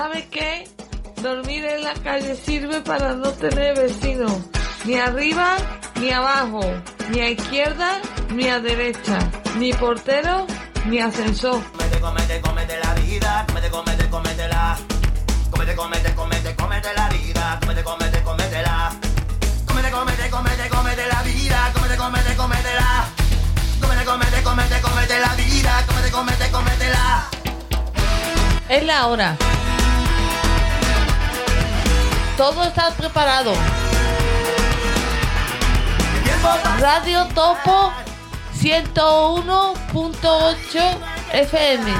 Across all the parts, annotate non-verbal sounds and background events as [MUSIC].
¿Sabe qué? Dormir en la calle sirve para no tener vecinos, ni arriba ni abajo, ni a izquierda ni a derecha, ni portero ni ascensor. Comete, comete, comete la vida, comete, comete, comete la. Comete, comete, comete, comete la vida, comete, comete, comete la. Comete, comete, comete, comete la vida, comete, comete, comete la. Comete, comete, comete, comete la vida, comete, comete, comete la. Es la hora. Todo está preparado. Radio Topo 101.8 FM.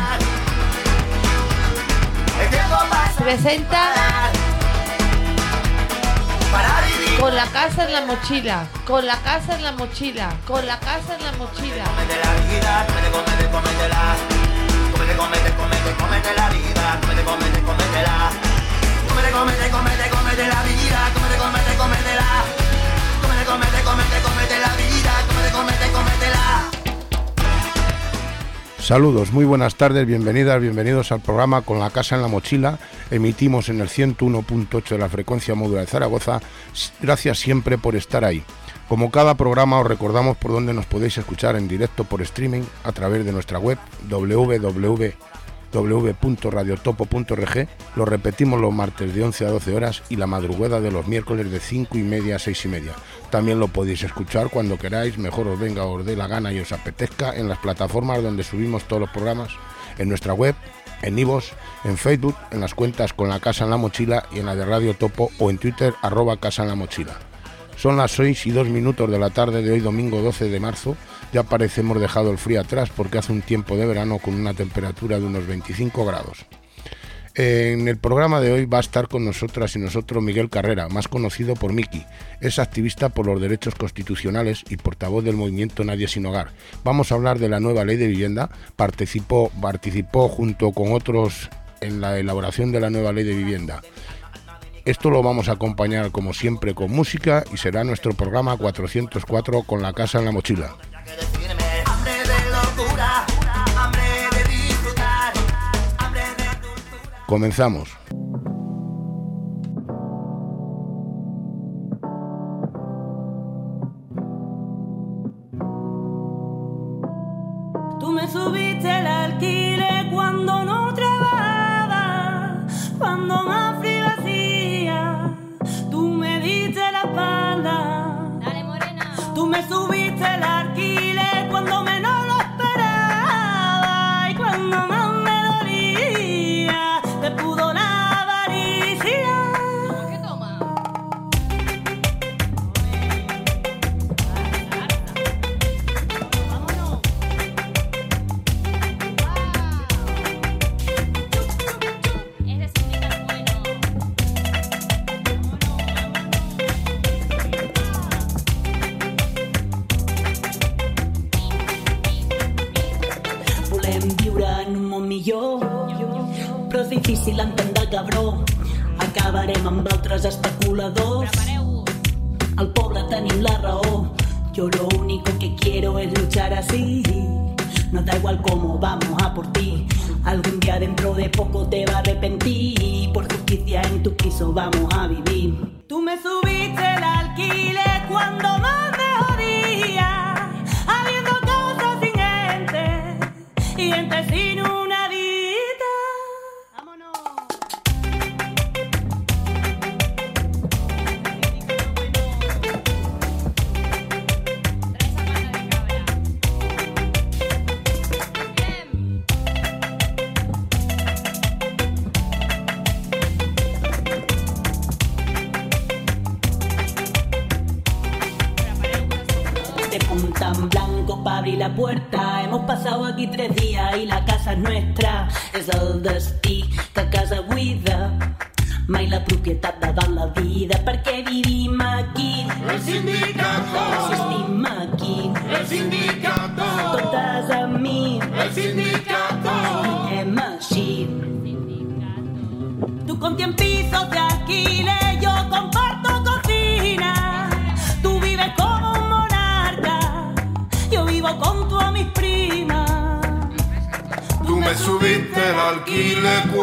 Presenta con la casa en la mochila, con la casa en la mochila, con la casa en la mochila. Comete comete, comete, comete la. Vida, comete, comete, comete. Comete, comete, comete, comete la vida, comete, comete, comete la. Comete, comete, comete, la vida, comete, comete, comete. Saludos, muy buenas tardes, bienvenidas, bienvenidos al programa Con la Casa en la Mochila. Emitimos en el 101.8 de la frecuencia módula de Zaragoza. Gracias siempre por estar ahí. Como cada programa os recordamos por dónde nos podéis escuchar en directo por streaming a través de nuestra web www.radiotopo.org. Lo repetimos los martes de 11 a 12 horas y la madrugada de los miércoles de 5 y media a 6 y media. También lo podéis escuchar cuando queráis, mejor os venga, os dé la gana y os apetezca en las plataformas donde subimos todos los programas, en nuestra web, en Ivos, en Facebook, en las cuentas con la Casa en la Mochila y en la de Radio Topo o en Twitter arroba Casa en la Mochila. Son las 6 y 2 minutos de la tarde de hoy domingo 12 de marzo. Ya parece hemos dejado el frío atrás porque hace un tiempo de verano con una temperatura de unos 25 grados. En el programa de hoy va a estar con nosotras y nosotros Miguel Carrera, más conocido por Miki. Es activista por los derechos constitucionales y portavoz del movimiento Nadie sin Hogar. Vamos a hablar de la nueva ley de vivienda. Participó, participó junto con otros en la elaboración de la nueva ley de vivienda. Esto lo vamos a acompañar como siempre con música y será nuestro programa 404 con la casa en la mochila. Que decirme hambre de locura, hambre de disfrutar, hambre de dulzura. Comenzamos. Tú me subiste el alquiler cuando no trabajaba, cuando más frío hacía. Tú me diste la espalda. Dale, morena. Tú me subiste el alquiler cuando menos difícil entendre el cabró. Acabarem amb altres especuladors. Al pobre tenim la raó. Yo lo único que quiero es luchar así. No da igual cómo vamos a por ti. Algún día dentro de poco te va a arrepentir. Por justicia en tu piso vamos a vivir. Tú me subiste el alquiler cuando más me jodía. Habiendo cosas sin gente y gente sin una aquí tres días y la casa es nuestra. És el destí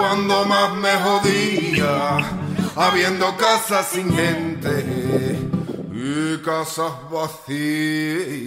cuando más me jodía, habiendo casas sin gente y casas vacías.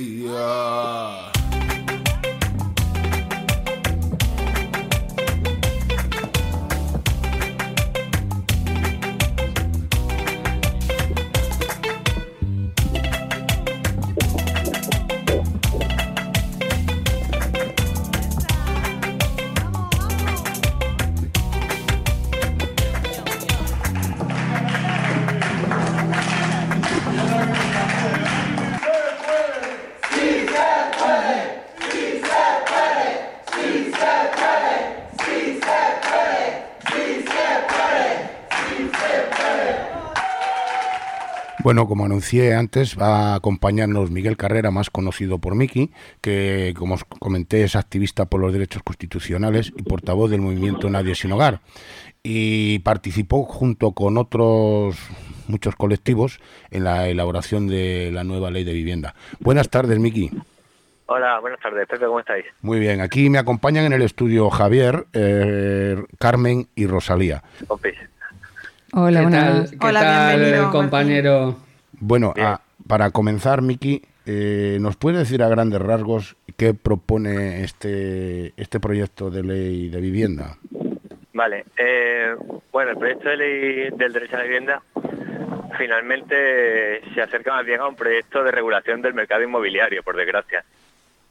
Bueno, como anuncié antes, va a acompañarnos Miguel Carrera, más conocido por Miki, que, como os comenté, es activista por los derechos constitucionales y portavoz del movimiento Nadie sin Hogar. Y participó junto con otros muchos colectivos en la elaboración de la nueva ley de vivienda. Buenas tardes, Miki. Hola, buenas tardes, Pepe, ¿cómo estáis? Muy bien, aquí me acompañan en el estudio Javier, eh, Carmen y Rosalía. Compis. Hola, ¿Qué buenas. tal, qué Hola, tal, bienvenido, compañero? Bueno, a- para comenzar, Miki, eh, ¿nos puede decir a grandes rasgos qué propone este, este proyecto de ley de vivienda? Vale, eh, bueno, el proyecto de ley del derecho a la vivienda finalmente se acerca más bien a un proyecto de regulación del mercado inmobiliario, por desgracia.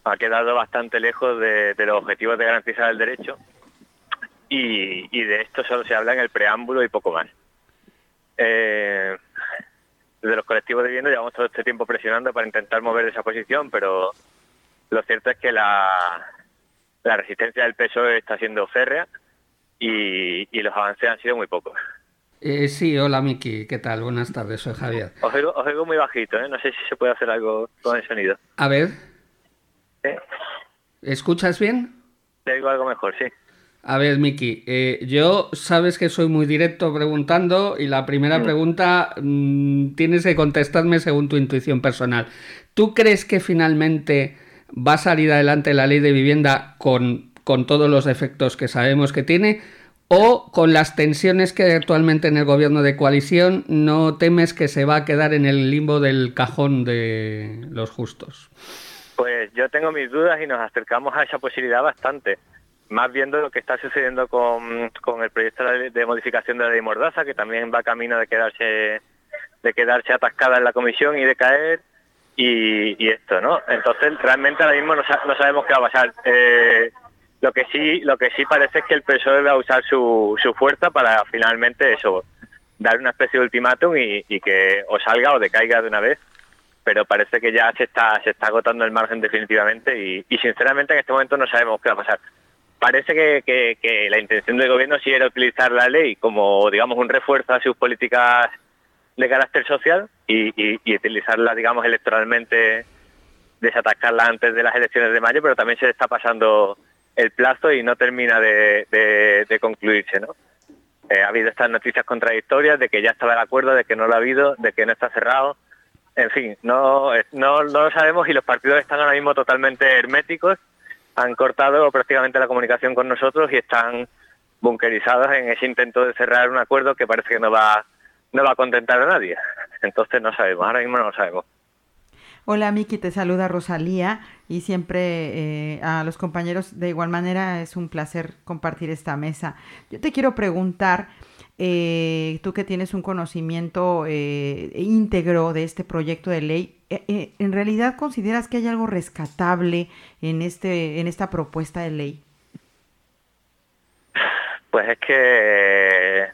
Ha quedado bastante lejos de, de los objetivos de garantizar el derecho y, y de esto solo se habla en el preámbulo y poco más. Eh, desde los colectivos de vivienda llevamos todo este tiempo presionando para intentar mover esa posición, pero lo cierto es que la, la resistencia del PSOE está siendo férrea y, y los avances han sido muy pocos. Eh, sí, hola Miki, ¿qué tal? Buenas tardes, soy Javier. Os oigo, os oigo muy bajito, ¿eh? no sé si se puede hacer algo con el sonido. A ver, ¿Eh? ¿escuchas bien? Te oigo algo mejor, sí. A ver, Miki, eh, yo sabes que soy muy directo preguntando y la primera pregunta mm, tienes que contestarme según tu intuición personal. ¿Tú crees que finalmente va a salir adelante la ley de vivienda con, con todos los efectos que sabemos que tiene? ¿O con las tensiones que hay actualmente en el gobierno de coalición no temes que se va a quedar en el limbo del cajón de los justos? Pues yo tengo mis dudas y nos acercamos a esa posibilidad bastante. Más viendo lo que está sucediendo con, con el proyecto de, modificación de la ley Mordaza, que también va camino de quedarse de quedarse atascada en la comisión y de caer, y, esto, ¿no? Entonces, realmente ahora mismo no, no sabemos qué va a pasar. Eh, lo que sí lo que sí parece es que el PSOE va a usar su, su fuerza para finalmente eso, dar una especie de ultimátum y, que o salga o decaiga de una vez pero parece que ya se está se está agotando el margen definitivamente y sinceramente en este momento no sabemos qué va a pasar. Parece que, que- la intención del gobierno sí era utilizar la ley como, digamos, un refuerzo a sus políticas de carácter social y, utilizarla, digamos, electoralmente, desatascarla antes de las elecciones de mayo, pero también se está pasando el plazo y no termina de concluirse, ¿no? Eh, ha habido estas noticias contradictorias de que ya estaba el acuerdo, de que no lo ha habido, de que no está cerrado. En fin, no, eh, no, no lo sabemos y los partidos están ahora mismo totalmente herméticos. Han cortado prácticamente la comunicación con nosotros y están bunkerizados en ese intento de cerrar un acuerdo que parece que no va, no va a contentar a nadie. Entonces no sabemos, ahora mismo no lo sabemos. Hola Miki, te saluda Rosalía y siempre eh, a los compañeros de igual manera es un placer compartir esta mesa. Yo te quiero preguntar, eh, tú que tienes un conocimiento eh, íntegro de este proyecto de ley, ¿en realidad consideras que hay algo rescatable en, este, en esta propuesta de ley? Pues es que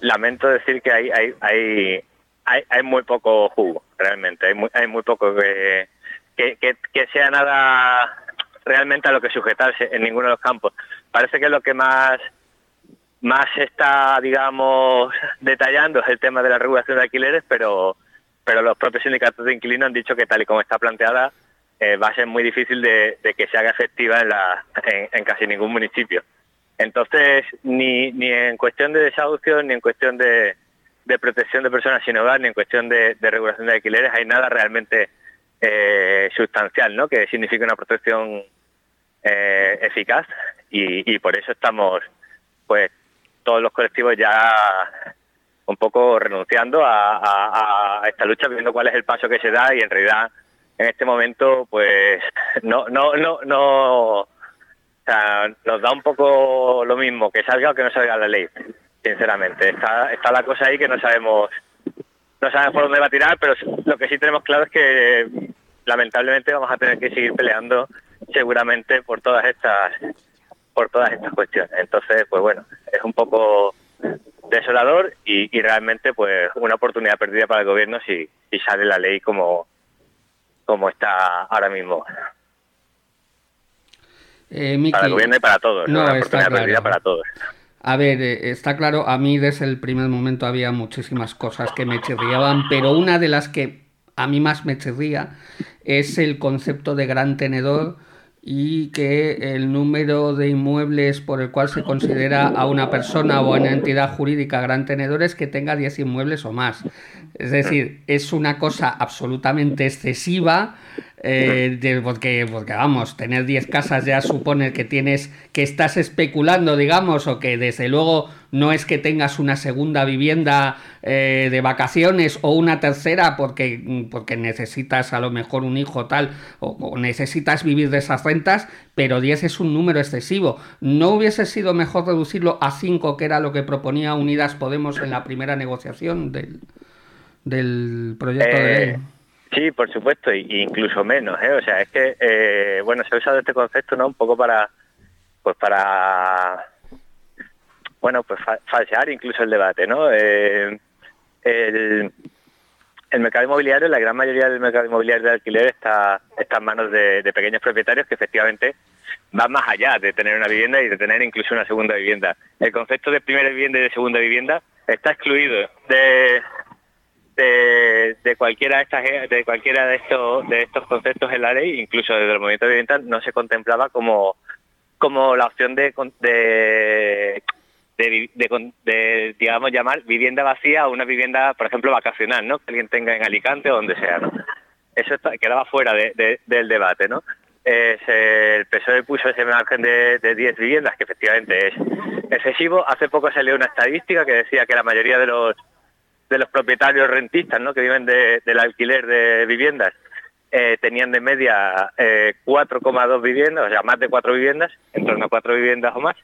lamento decir que hay hay hay hay, hay muy poco jugo realmente, hay muy hay muy poco que, que que que sea nada realmente a lo que sujetarse en ninguno de los campos. Parece que lo que más más se está, digamos, detallando es el tema de la regulación de alquileres, pero pero los propios sindicatos de inquilinos han dicho que tal y como está planteada eh, va a ser muy difícil de, que se haga efectiva en, la, en, casi ningún municipio. Entonces, ni, ni en cuestión de desahucio, ni en cuestión de, de protección de personas sin hogar, ni en cuestión de, de regulación de alquileres, hay nada realmente eh, sustancial, ¿no? Que signifique una protección eh, eficaz y, y por eso estamos, pues, todos los colectivos ya un poco renunciando a, esta lucha, viendo cuál es el paso que se da y en realidad en este momento, pues, no, no, no, no, nos da un poco lo mismo que salga o que no salga la ley, sinceramente. Está, está la cosa ahí que no sabemos, no sabemos por dónde va a tirar, pero lo que sí tenemos claro es que lamentablemente vamos a tener que seguir peleando seguramente por todas estas por todas estas cuestiones. Entonces, pues bueno, es un poco desolador y, y realmente pues una oportunidad perdida para el gobierno si, si sale la ley como, como está ahora mismo. Eh, Miki, Para el gobierno y para todos. No, una está oportunidad claro. perdida para todos. A ver, eh, está claro, a mí desde el primer momento había muchísimas cosas que me chirriaban, pero una de las que a mí más me chirría es el concepto de gran tenedor y que el número de inmuebles por el cual se considera a una persona o a una entidad jurídica gran tenedor es que tenga 10 inmuebles o más. Es decir, es una cosa absolutamente excesiva eh, de- porque, porque, vamos, tener 10 casas ya supone que tienes, que estás especulando, digamos, o que desde luego no es que tengas una segunda vivienda eh, de vacaciones o una tercera porque, porque necesitas a lo mejor un hijo tal o, o necesitas vivir de esas rentas, pero 10 es un número excesivo. ¿No hubiese sido mejor reducirlo a 5, que era lo que proponía Unidas Podemos en la primera negociación del, del proyecto de Eh, ley? Sí, por supuesto, y incluso menos, ¿eh? O sea, es que, eh, bueno, se ha usado este concepto, ¿no? Un poco para, pues para, bueno, pues fa- falsear incluso el debate, ¿no? Eh, el, mercado inmobiliario, la gran mayoría del mercado inmobiliario de alquiler está, está en manos de pequeños propietarios que efectivamente van más allá de tener una vivienda y de tener incluso una segunda vivienda. El concepto de primera vivienda y de segunda vivienda está excluido de, de, cualquiera de estas de cualquiera de estos de estos conceptos en la ley incluso desde el movimiento vivienda no se contemplaba como como la opción de de, de, de digamos llamar vivienda vacía a una vivienda por ejemplo vacacional no que alguien tenga en Alicante o donde sea no eso está- quedaba fuera de- de- del debate no Eh, se- el PSOE puso ese margen de, de 10 viviendas que efectivamente es excesivo. Hace poco salió una estadística que decía que la mayoría de los de los propietarios rentistas ¿no? que viven de- del alquiler de viviendas eh, tenían de media eh, 4,2 viviendas, o sea, más de cuatro viviendas, en torno a cuatro viviendas o más.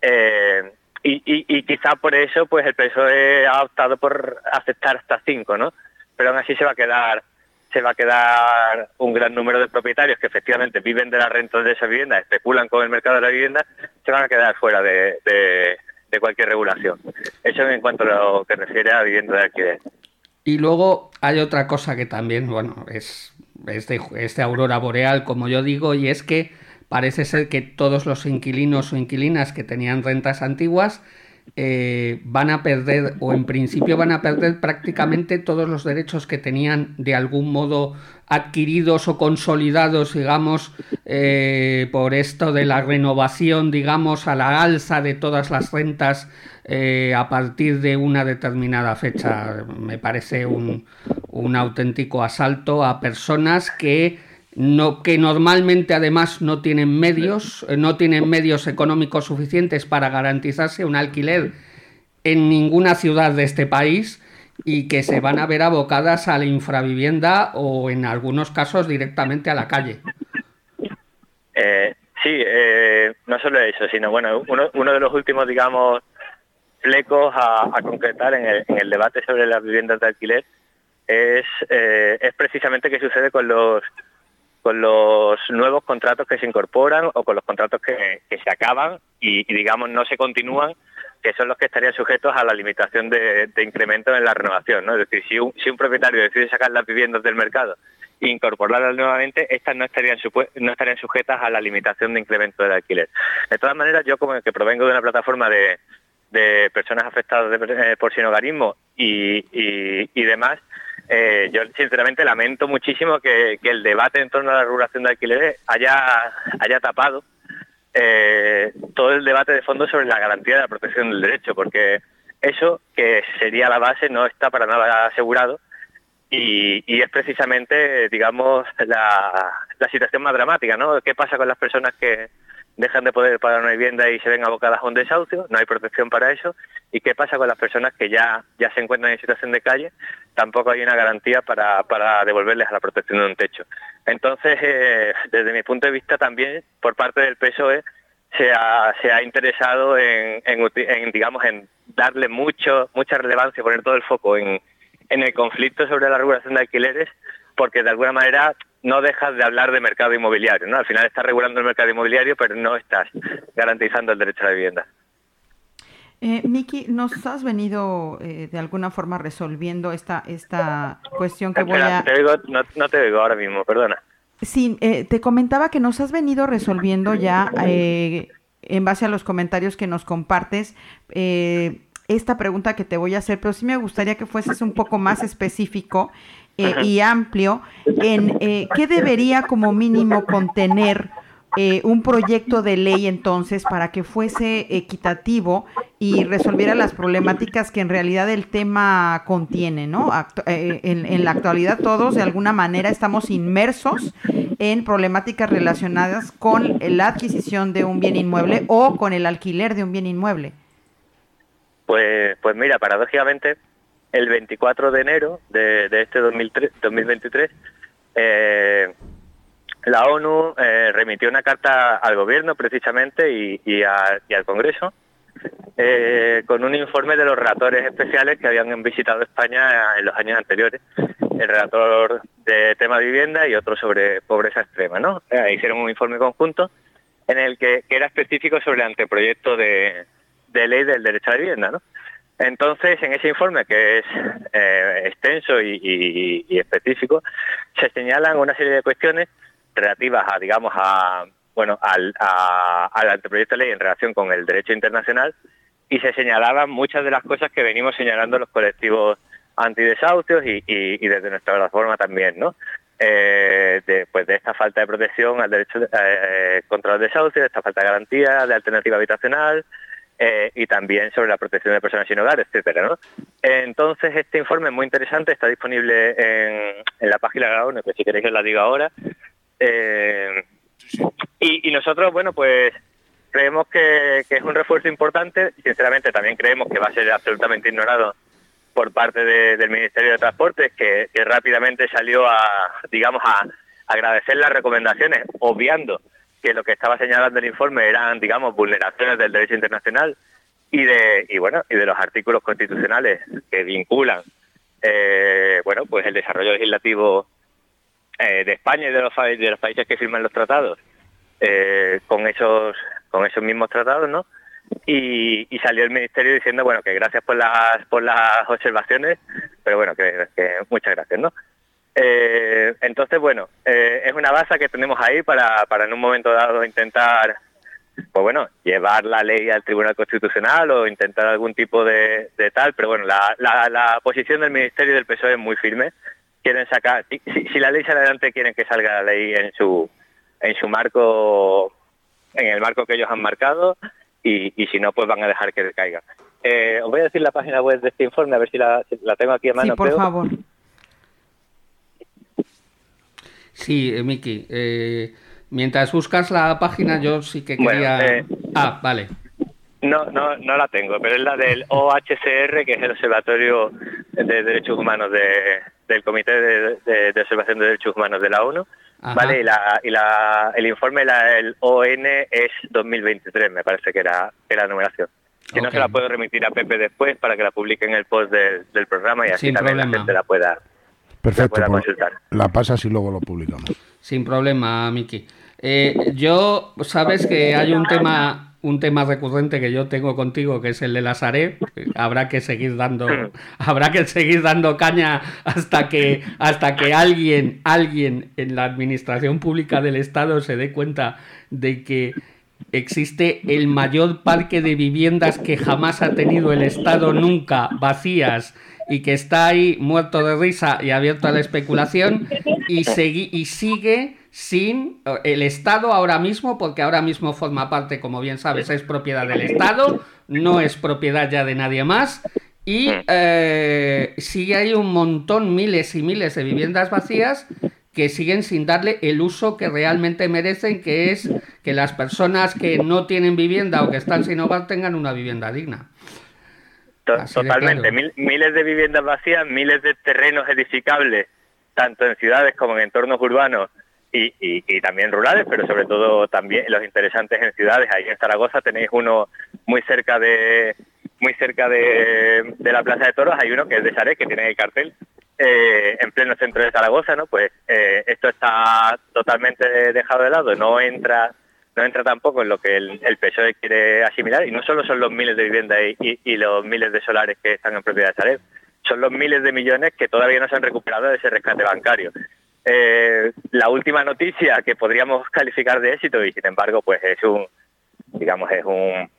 Eh, y, y, y quizá por eso pues el PSOE ha optado por aceptar hasta cinco, ¿no? Pero aún así se va a quedar se va a quedar un gran número de propietarios que efectivamente viven de las rentas de esa vivienda, especulan con el mercado de la vivienda, se van a quedar fuera de- de cualquier regulación. Eso en cuanto a lo que refiere a vivienda de alquiler. Y luego hay otra cosa que también, bueno, es, es, de, es aurora boreal, como yo digo, y es que parece ser que todos los inquilinos o inquilinas que tenían rentas antiguas eh, van a perder, o en principio van a perder prácticamente todos los derechos que tenían de algún modo adquiridos o consolidados, digamos, eh, por esto de la renovación, digamos, a la alza de todas las rentas eh, a partir de una determinada fecha. Me parece un, un auténtico asalto a personas que no, que normalmente además no tienen medios, eh, no tienen medios económicos suficientes para garantizarse un alquiler en ninguna ciudad de este país y que se van a ver abocadas a la infravivienda o en algunos casos directamente a la calle. Eh, sí, eh, no solo eso, sino bueno, uno, uno de los últimos, digamos, flecos a, concretar en el, en el debate sobre las viviendas de alquiler es, eh, es precisamente qué sucede con los con los nuevos contratos que se incorporan o con los contratos que, se acaban y, digamos no se continúan que son los que estarían sujetos a la limitación de, incremento en la renovación. ¿no? Es decir, si un, si un propietario decide sacar las viviendas del mercado e incorporarlas nuevamente, estas no estarían, estarían sujetas a la limitación de incremento del alquiler. De todas maneras, yo como que provengo de una plataforma de, de personas afectadas de- eh, por sinogarismo y, demás, eh, yo sinceramente lamento muchísimo que, que el debate en torno a la regulación de alquileres haya, haya tapado eh, todo el debate de fondo sobre la garantía de la protección del derecho, porque eso, que sería la base, no está para nada asegurado y, y es precisamente, digamos, la, la situación más dramática, ¿no? ¿Qué pasa con las personas que dejan de poder pagar una vivienda y se ven abocadas a un desahucio? No hay protección para eso. ¿Y qué pasa con las personas que ya, ya se encuentran en situación de calle? Tampoco hay una garantía para, para devolverles a la protección de un techo. Entonces, eh, desde mi punto de vista también, por parte del PSOE, se ha, se ha interesado en, en, digamos, en darle mucho, mucha relevancia, poner todo el foco en, en el conflicto sobre la regulación de alquileres, porque de alguna manera no dejas de hablar de mercado inmobiliario, ¿no? Al final estás regulando el mercado inmobiliario, pero no estás garantizando el derecho a la vivienda. Eh, Miki, ¿nos has venido eh, de alguna forma resolviendo esta, esta cuestión que voy a... te no, no te oigo ahora mismo, perdona. Sí, eh, te comentaba que nos has venido resolviendo ya, eh, en base a los comentarios que nos compartes, eh, esta pregunta que te voy a hacer, pero sí me gustaría que fueses un poco más específico eh, y amplio en eh, qué debería como mínimo contener eh, un proyecto de ley entonces para que fuese equitativo y resolviera las problemáticas que en realidad el tema contiene, ¿no? Actu- eh, en, en la actualidad todos de alguna manera estamos inmersos en problemáticas relacionadas con la adquisición de un bien inmueble o con el alquiler de un bien inmueble. Pues, pues mira, paradójicamente, el 24 de enero de, de este 2003 2023, eh, la ONU eh, remitió una carta al gobierno precisamente y, y a- y al Congreso eh, con un informe de los relatores especiales que habían visitado España en los años anteriores, el relator de tema vivienda y otro sobre pobreza extrema, ¿no? Eh, hicieron un informe conjunto en el que, que era específico sobre el anteproyecto de, de ley del derecho a la vivienda, ¿no? Entonces, en ese informe, que es eh, extenso y, específico, se señalan una serie de cuestiones relativas a, digamos, a bueno, al, a- al anteproyecto de ley en relación con el derecho internacional y se señalaban muchas de las cosas que venimos señalando los colectivos antidesahucios y, y, y desde nuestra plataforma también, ¿no? Eh, de, pues de esta falta de protección al derecho de- eh, contra los desahucios, de esta falta de garantía, de alternativa habitacional, eh, y también sobre la protección de personas sin hogar, etcétera, ¿no? Entonces este informe es muy interesante, está disponible en, la página de la ONU, que si queréis os la digo ahora. Eh, y, nosotros, bueno, pues creemos que, que es un refuerzo importante, sinceramente también creemos que va a ser absolutamente ignorado por parte de- del Ministerio de Transportes, que, que rápidamente salió a, digamos, a agradecer las recomendaciones, obviando que lo que estaba señalando el informe eran, digamos, vulneraciones del derecho internacional y de, y bueno, y de los artículos constitucionales que vinculan, eh, bueno, pues el desarrollo legislativo eh, de España y de los, de los países que firman los tratados eh, con esos con esos mismos tratados, ¿no? Y, y salió el ministerio diciendo, bueno, que gracias por las por las observaciones, pero bueno, que muchas gracias, ¿no? Eh, entonces, bueno, eh, es una base que tenemos ahí para, para en un momento dado intentar, pues bueno, llevar la ley al Tribunal Constitucional o intentar algún tipo de, de tal, pero bueno, la, la, la posición del Ministerio y del PSOE es muy firme. Quieren sacar, si, la ley sale adelante, quieren que salga la ley en su, en su marco, en el marco que ellos han marcado, y, y si no, pues van a dejar que caiga. Eh, os voy a decir la página web de este informe, a ver si la, si la tengo aquí a mano. Sí, por creo. favor. Sí, eh, Miki. eh, mientras buscas la página, yo sí que Bueno, quería. eh, Ah, vale. No, no, no la tengo, pero es la del OHCR, que es el Observatorio de Derechos Humanos de- del Comité de, de- de Observación de Derechos Humanos de la ONU. Ajá. Vale, y, la, y la, el informe, la, el ON es 2023, me parece que era, que era la numeración. Si no, se la puedo remitir a Pepe después para que la publique en el post del, del programa y así Sin también la gente la pueda, Perfecto, pueda pues consultar. la pasas y luego lo publicamos. Sin problema, Miki. Eh, yo, sabes que hay un tema, un tema recurrente que yo tengo contigo, que es el de la Sareb. Habrá que seguir dando, [LAUGHS] habrá que seguir dando caña hasta que, hasta que alguien, alguien en la administración pública del Estado se dé cuenta de que existe el mayor parque de viviendas que jamás ha tenido el Estado nunca vacías y que está ahí muerto de risa y abierto a la especulación y, sigue sin eh, el Estado ahora mismo, porque ahora mismo forma parte, como bien sabes, es propiedad del Estado, no es propiedad ya de nadie más Y eh, sí hay un montón, miles y miles de viviendas vacías que siguen sin darle el uso que realmente merecen, que es que las personas que no tienen vivienda o que están sin hogar tengan una vivienda digna. To- Así de Totalmente. claro. Mil- miles de viviendas vacías, miles de terrenos edificables, tanto en ciudades como en entornos urbanos y, y- y también rurales, pero sobre todo también los interesantes en ciudades. Ahí en Zaragoza tenéis uno muy cerca de muy cerca de, de la Plaza de Toros, hay uno que es de Saré, que tiene el cartel eh, en pleno centro de Zaragoza, ¿no? Pues eh, esto está totalmente dejado de lado, no entra no entra tampoco en lo que el, PSOE quiere asimilar, y no solo son los miles de viviendas y los miles de solares que están en propiedad de Sareb, son los miles de millones que todavía no se han recuperado de ese rescate bancario. Eh, la última noticia que podríamos calificar de éxito, y sin embargo, pues es un, digamos, es un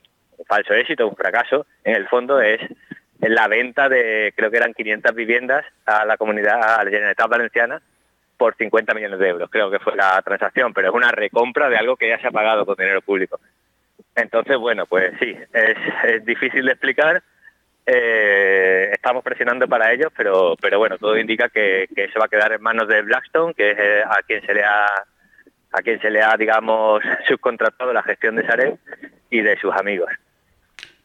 falso éxito, un fracaso, en el fondo es la venta de, creo que eran 500 viviendas a la comunidad, a la Generalitat Valenciana, por 50 millones de euros, creo que fue la transacción, pero es una recompra de algo que ya se ha pagado con dinero público. Entonces, bueno, pues sí, es, es difícil de explicar. eh, estamos presionando para ellos, pero, pero bueno, todo indica que, que eso va a quedar en manos de Blackstone, que es eh, a quien se le ha a quien se le ha, digamos, subcontratado la gestión de Sareb y de sus amigos.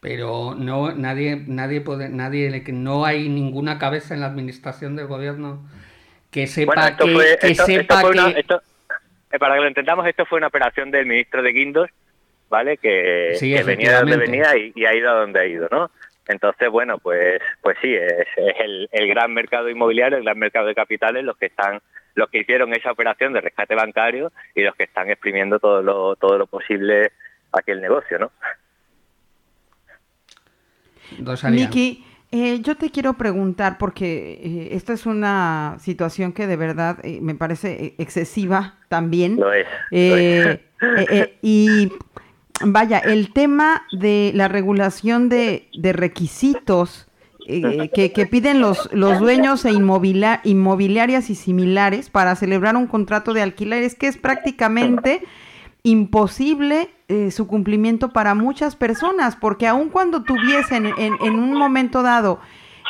Pero no, nadie, nadie puede, nadie, no hay ninguna cabeza en la administración del gobierno que sepa Bueno, esto que, fue, que esto- esto sepa fue una- que- esto- eh, para que lo entendamos, esto fue una operación del ministro de Guindos, ¿vale? Que, Sí, que venía de donde venía y, y ha ido a donde ha ido, ¿no? Entonces, bueno, pues, pues sí, es, es el, el gran mercado inmobiliario, el gran mercado de capitales, los que están, los que hicieron esa operación de rescate bancario y los que están exprimiendo todo lo, todo lo posible aquel negocio, ¿no? Rosalía. Miki, eh, yo te quiero preguntar, porque eh, esta es una situación que de verdad eh, me parece eh, excesiva también. Lo es. Y vaya, el tema de la regulación de, de requisitos que, que piden los, los dueños e inmobiliarias y similares para celebrar un contrato de alquiler es que es prácticamente imposible eh, su cumplimiento para muchas personas, porque aun cuando tuviesen en, un momento dado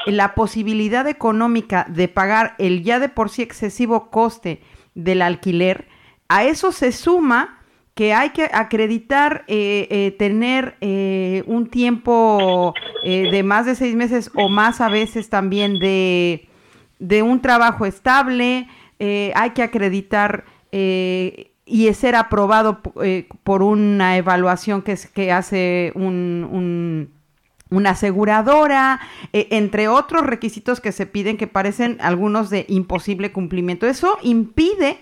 la posibilidad económica de pagar el ya de por sí excesivo coste del alquiler, a eso se suma que hay que acreditar eh, eh, tener eh, un tiempo de más de seis meses o más a veces también de, de un trabajo estable, hay que acreditar y ser aprobado eh, por una evaluación que, es, que hace un, un, una aseguradora, eh, entre otros requisitos que se piden que parecen algunos de imposible cumplimiento. Eso impide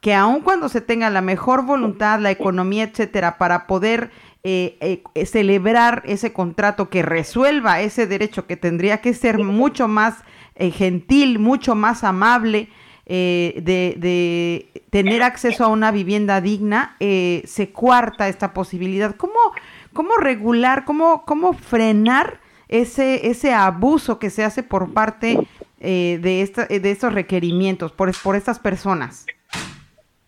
que aun cuando se tenga la mejor voluntad, la economía, etcétera, para poder eh, celebrar ese contrato que resuelva ese derecho que tendría que ser mucho más gentil, mucho más amable, de, tener acceso a una vivienda digna, eh, se cuarta esta posibilidad. ¿Cómo, cómo regular, cómo, cómo frenar ese, ese abuso que se hace por parte eh, de, esta, de estos requerimientos, por, por estas personas?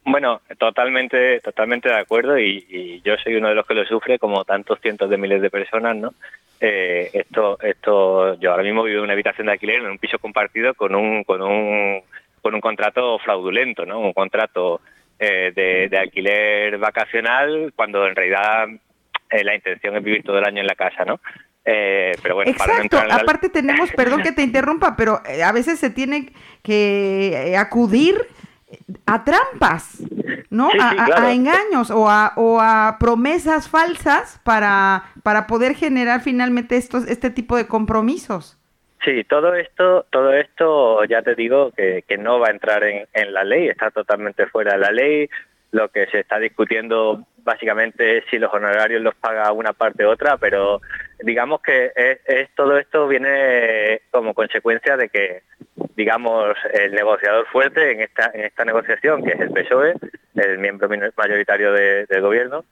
Bueno, totalmente, totalmente de acuerdo y, y, yo soy uno de los que lo sufre, como tantos cientos de miles de personas, ¿no? Eh, esto, esto, yo ahora mismo vivo en una habitación de alquiler en un piso compartido con un, con un, con un contrato fraudulento, ¿no? Un contrato eh, de, de, alquiler vacacional cuando en realidad eh, la intención es vivir todo el año en la casa, ¿no? Eh, pero bueno, Exacto, para no la... aparte tenemos, [LAUGHS] perdón que te interrumpa, pero eh, a veces se tiene que acudir a trampas, ¿no? Sí, sí, a, claro. a, engaños o a, o a promesas falsas para, para poder generar finalmente estos, este tipo de compromisos. Sí, todo esto, todo esto ya te digo que, que no va a entrar en, en, la ley, está totalmente fuera de la ley. Lo que se está discutiendo básicamente es si los honorarios los paga una parte u otra, pero digamos que es, es, todo esto viene como consecuencia de que, digamos, el negociador fuerte en esta, en esta negociación, que es el PSOE, el miembro mayoritario de, del gobierno,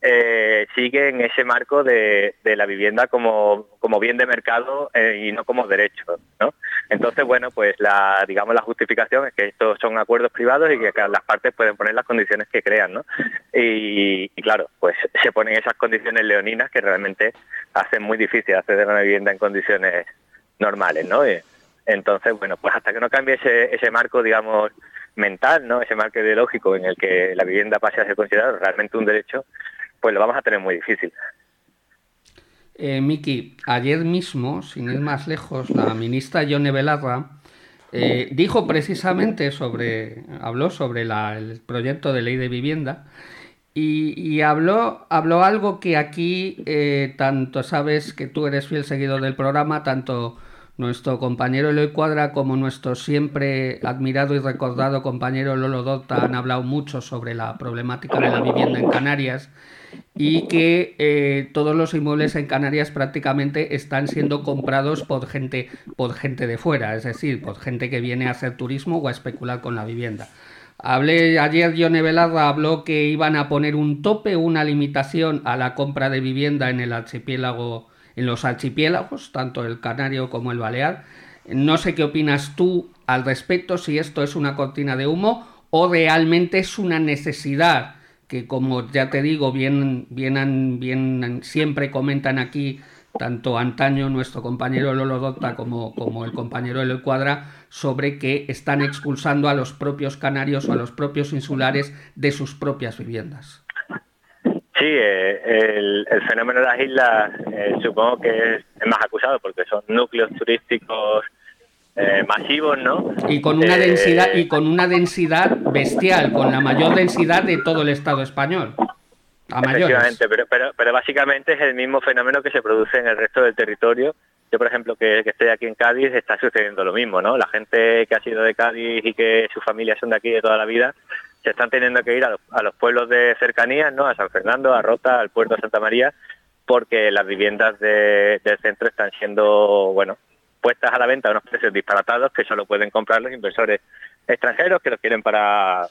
eh, sigue en ese marco de, de la vivienda como, como, bien de mercado eh, y no como derecho, ¿no? Entonces, bueno, pues la, digamos, la justificación es que estos son acuerdos privados y que las partes pueden poner las condiciones que crean, ¿no? Y, y claro, pues se ponen esas condiciones leoninas que realmente hacen muy difícil acceder a una vivienda en condiciones normales, ¿no? Eh, Entonces, bueno, pues hasta que no cambie ese, ese marco, digamos, mental, ¿no? Ese marco ideológico en el que la vivienda pase a ser considerada realmente un derecho, pues lo vamos a tener muy difícil. Eh, Miki, ayer mismo, sin ir más lejos, la ministra Yone Belarra eh, dijo precisamente sobre, habló sobre la- el proyecto de ley de vivienda y, habló, habló algo que aquí, eh, tanto sabes que tú eres fiel seguidor del programa, tanto nuestro compañero Eloy Cuadra como nuestro siempre admirado y recordado compañero Lolo Dota han hablado mucho sobre la problemática de la vivienda en Canarias y que eh, todos los inmuebles en Canarias prácticamente están siendo comprados por gente, por gente de fuera, es decir, por gente que viene a hacer turismo o a especular con la vivienda. Hablé ayer, Yone Velarra habló que iban a poner un tope, una limitación a la compra de vivienda en el archipiélago, en los archipiélagos, tanto el canario como el balear. No sé qué opinas tú al respecto, si esto es una cortina de humo o realmente es una necesidad que como ya te digo, bien, bien, bien siempre comentan aquí tanto antaño nuestro compañero Lolo Dota como, como el compañero Eloy Cuadra sobre que están expulsando a los propios canarios o a los propios insulares de sus propias viviendas. Sí, eh, el, el fenómeno de las islas eh, supongo que es más acusado porque son núcleos turísticos eh, masivos, ¿no? Y con una Eh, densidad y con una densidad bestial, con la mayor densidad de todo el Estado español. A. Efectivamente, pero, pero, pero básicamente es el mismo fenómeno que se produce en el resto del territorio. Yo, por ejemplo, que, que estoy aquí en Cádiz, está sucediendo lo mismo, ¿no? La gente que ha sido de Cádiz y que sus familias son de aquí de toda la vida, se están teniendo que ir a los, a los pueblos de cercanías, ¿no? A San Fernando, a Rota, al puerto de Santa María, porque las viviendas de- del centro están siendo, bueno, puestas a la venta a unos precios disparatados que solo pueden comprar los inversores extranjeros que los quieren para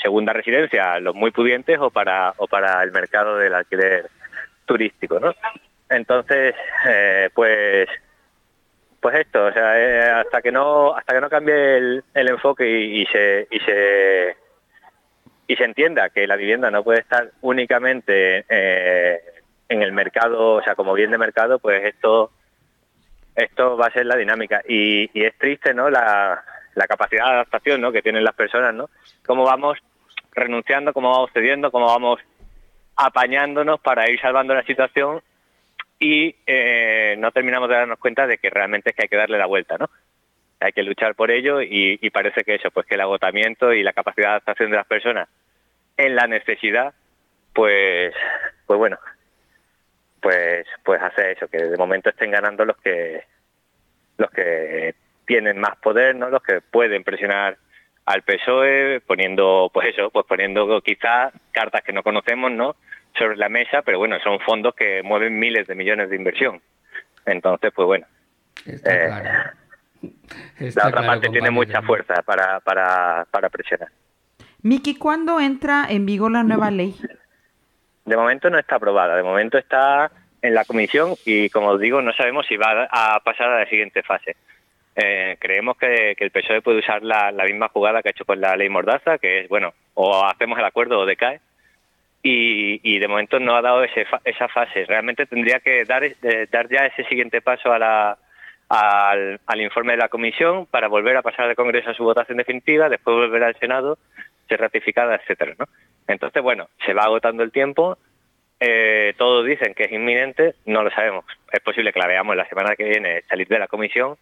segunda residencia, los muy pudientes o para o para el mercado del alquiler turístico, ¿no? Entonces, eh, pues pues esto, o sea, eh, hasta que no hasta que no cambie el, el enfoque y, se y se y se entienda que la vivienda no puede estar únicamente eh, en el mercado, o sea, como bien de mercado, pues esto esto va a ser la dinámica y, y es triste, ¿no? La, la capacidad de adaptación, ¿no? Que tienen las personas, ¿no? Cómo vamos renunciando, cómo vamos cediendo, cómo vamos apañándonos para ir salvando la situación y eh, no terminamos de darnos cuenta de que realmente es que hay que darle la vuelta, ¿no? Hay que luchar por ello y, y parece que eso, pues que el agotamiento y la capacidad de adaptación de las personas en la necesidad, pues, pues bueno, pues, pues hace eso, que de momento estén ganando los que, los que tienen más poder, ¿no? Los que pueden presionar al PSOE, poniendo, pues eso, pues poniendo quizás cartas que no conocemos, ¿no? Sobre la mesa, pero bueno, son fondos que mueven miles de millones de inversión. Entonces, pues bueno, Está eh, claro. la otra claro, parte tiene mucha fuerza para, para, para presionar. Miki, ¿cuándo entra en vigor la nueva ley? De momento no está aprobada, de momento está en la comisión y como os digo, no sabemos si va a pasar a la siguiente fase. Eh, creemos que, el PSOE puede usar la, misma jugada que ha hecho con la ley Mordaza, que es, bueno, o hacemos el acuerdo o decae, y, de momento no ha dado ese esa fase. Realmente tendría que dar, eh, dar ya ese siguiente paso al informe de la comisión para volver a pasar al Congreso a su votación definitiva, después volver al Senado, ser ratificada, etcétera, ¿no? Entonces, bueno, se va agotando el tiempo, eh, todos dicen que es inminente, no lo sabemos. Es posible que la veamos la semana que viene salir de la comisión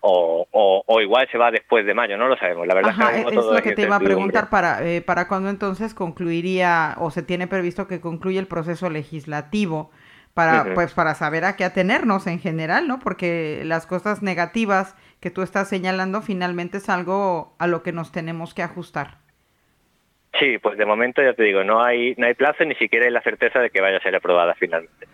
o, o, o igual se va después de mayo, no lo sabemos. La verdad Ajá, es es lo que te iba a preguntar para, eh, para cuándo entonces concluiría o se tiene previsto que concluya el proceso legislativo para pues para saber a qué atenernos en general, ¿no? Porque las cosas negativas que tú estás señalando finalmente es algo a lo que nos tenemos que ajustar. Sí, pues de momento ya te digo, no hay no hay plazo ni siquiera hay la certeza de que vaya a ser aprobada finalmente.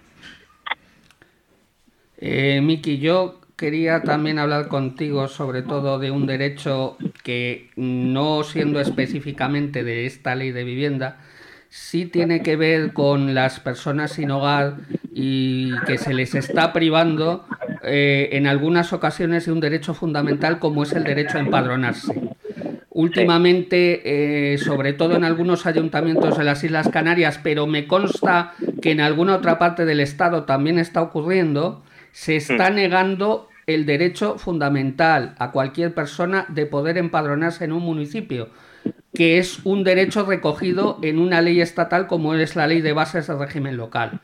Eh, Miki, yo quería también hablar contigo sobre todo de un derecho que no siendo específicamente de esta ley de vivienda, sí tiene que ver con las personas sin hogar y que se les está privando eh, en algunas ocasiones de un derecho fundamental como es el derecho a empadronarse. Últimamente, eh, sobre todo en algunos ayuntamientos de las Islas Canarias, pero me consta que en alguna otra parte del Estado también está ocurriendo, se está negando el derecho fundamental a cualquier persona de poder empadronarse en un municipio, que es un derecho recogido en una ley estatal como es la ley de bases del régimen local.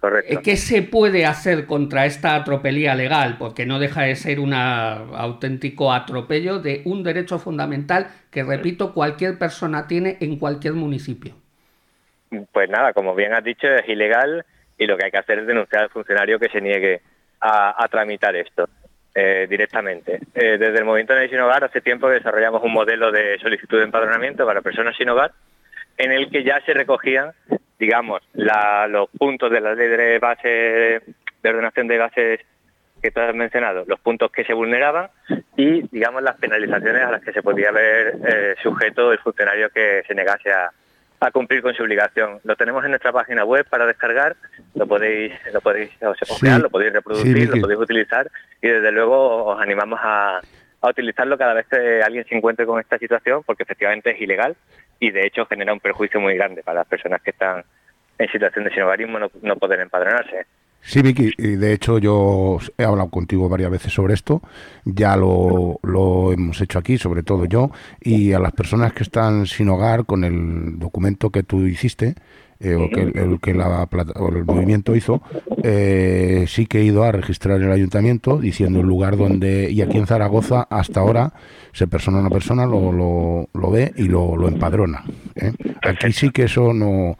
Correcto. Eh, ¿Qué se puede hacer contra esta atropelía legal? Porque no deja de ser un auténtico atropello de un derecho fundamental que, repito, cualquier persona tiene en cualquier municipio. Pues nada, como bien has dicho, es ilegal y lo que hay que hacer es denunciar al funcionario que se niegue a, a tramitar esto eh, directamente. Eh, desde el Movimiento de Sin Hogar hace tiempo desarrollamos un modelo de solicitud de empadronamiento para personas sin hogar en el que ya se recogían, digamos, la- los puntos de la ley de base de ordenación de bases que tú has mencionado, los puntos que se vulneraban y, digamos, las penalizaciones a las que se podía ver eh, sujeto el funcionario que se negase a, a cumplir con su obligación. Lo tenemos en nuestra página web para descargar, lo podéis, lo podéis ojear, Sí. lo podéis reproducir, lo podéis utilizar y desde luego os animamos a, a utilizarlo cada vez que alguien se encuentre con esta situación porque efectivamente es ilegal y de hecho genera un perjuicio muy grande para las personas que están en situación de sinogarismo no, no poder empadronarse. Sí, Vicky, de hecho yo he hablado contigo varias veces sobre esto, ya lo, lo hemos hecho aquí, sobre todo yo, y a las personas que están sin hogar con el documento que tú hiciste, eh, o que, el, que la plata- o el movimiento hizo, eh, sí que he ido a registrar en el ayuntamiento diciendo el lugar donde, y aquí en Zaragoza hasta ahora se persona una persona, lo, lo, lo ve y lo, lo empadrona. ¿eh? Aquí sí que eso no...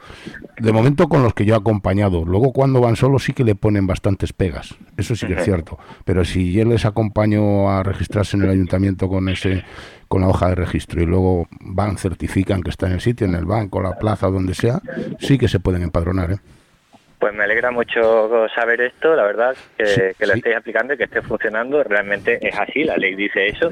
De momento con los que yo he acompañado, luego cuando van solos sí que le ponen bastantes pegas, eso sí que es cierto, pero si yo les acompaño a registrarse en el ayuntamiento con ese con la hoja de registro y luego van, certifican que está en el sitio, en el banco, la plaza, donde sea, sí que se pueden empadronar. ¿eh? Pues me alegra mucho saber esto, la verdad, que, Sí, que lo sí. estéis aplicando y que esté funcionando. Realmente es así, la ley dice eso.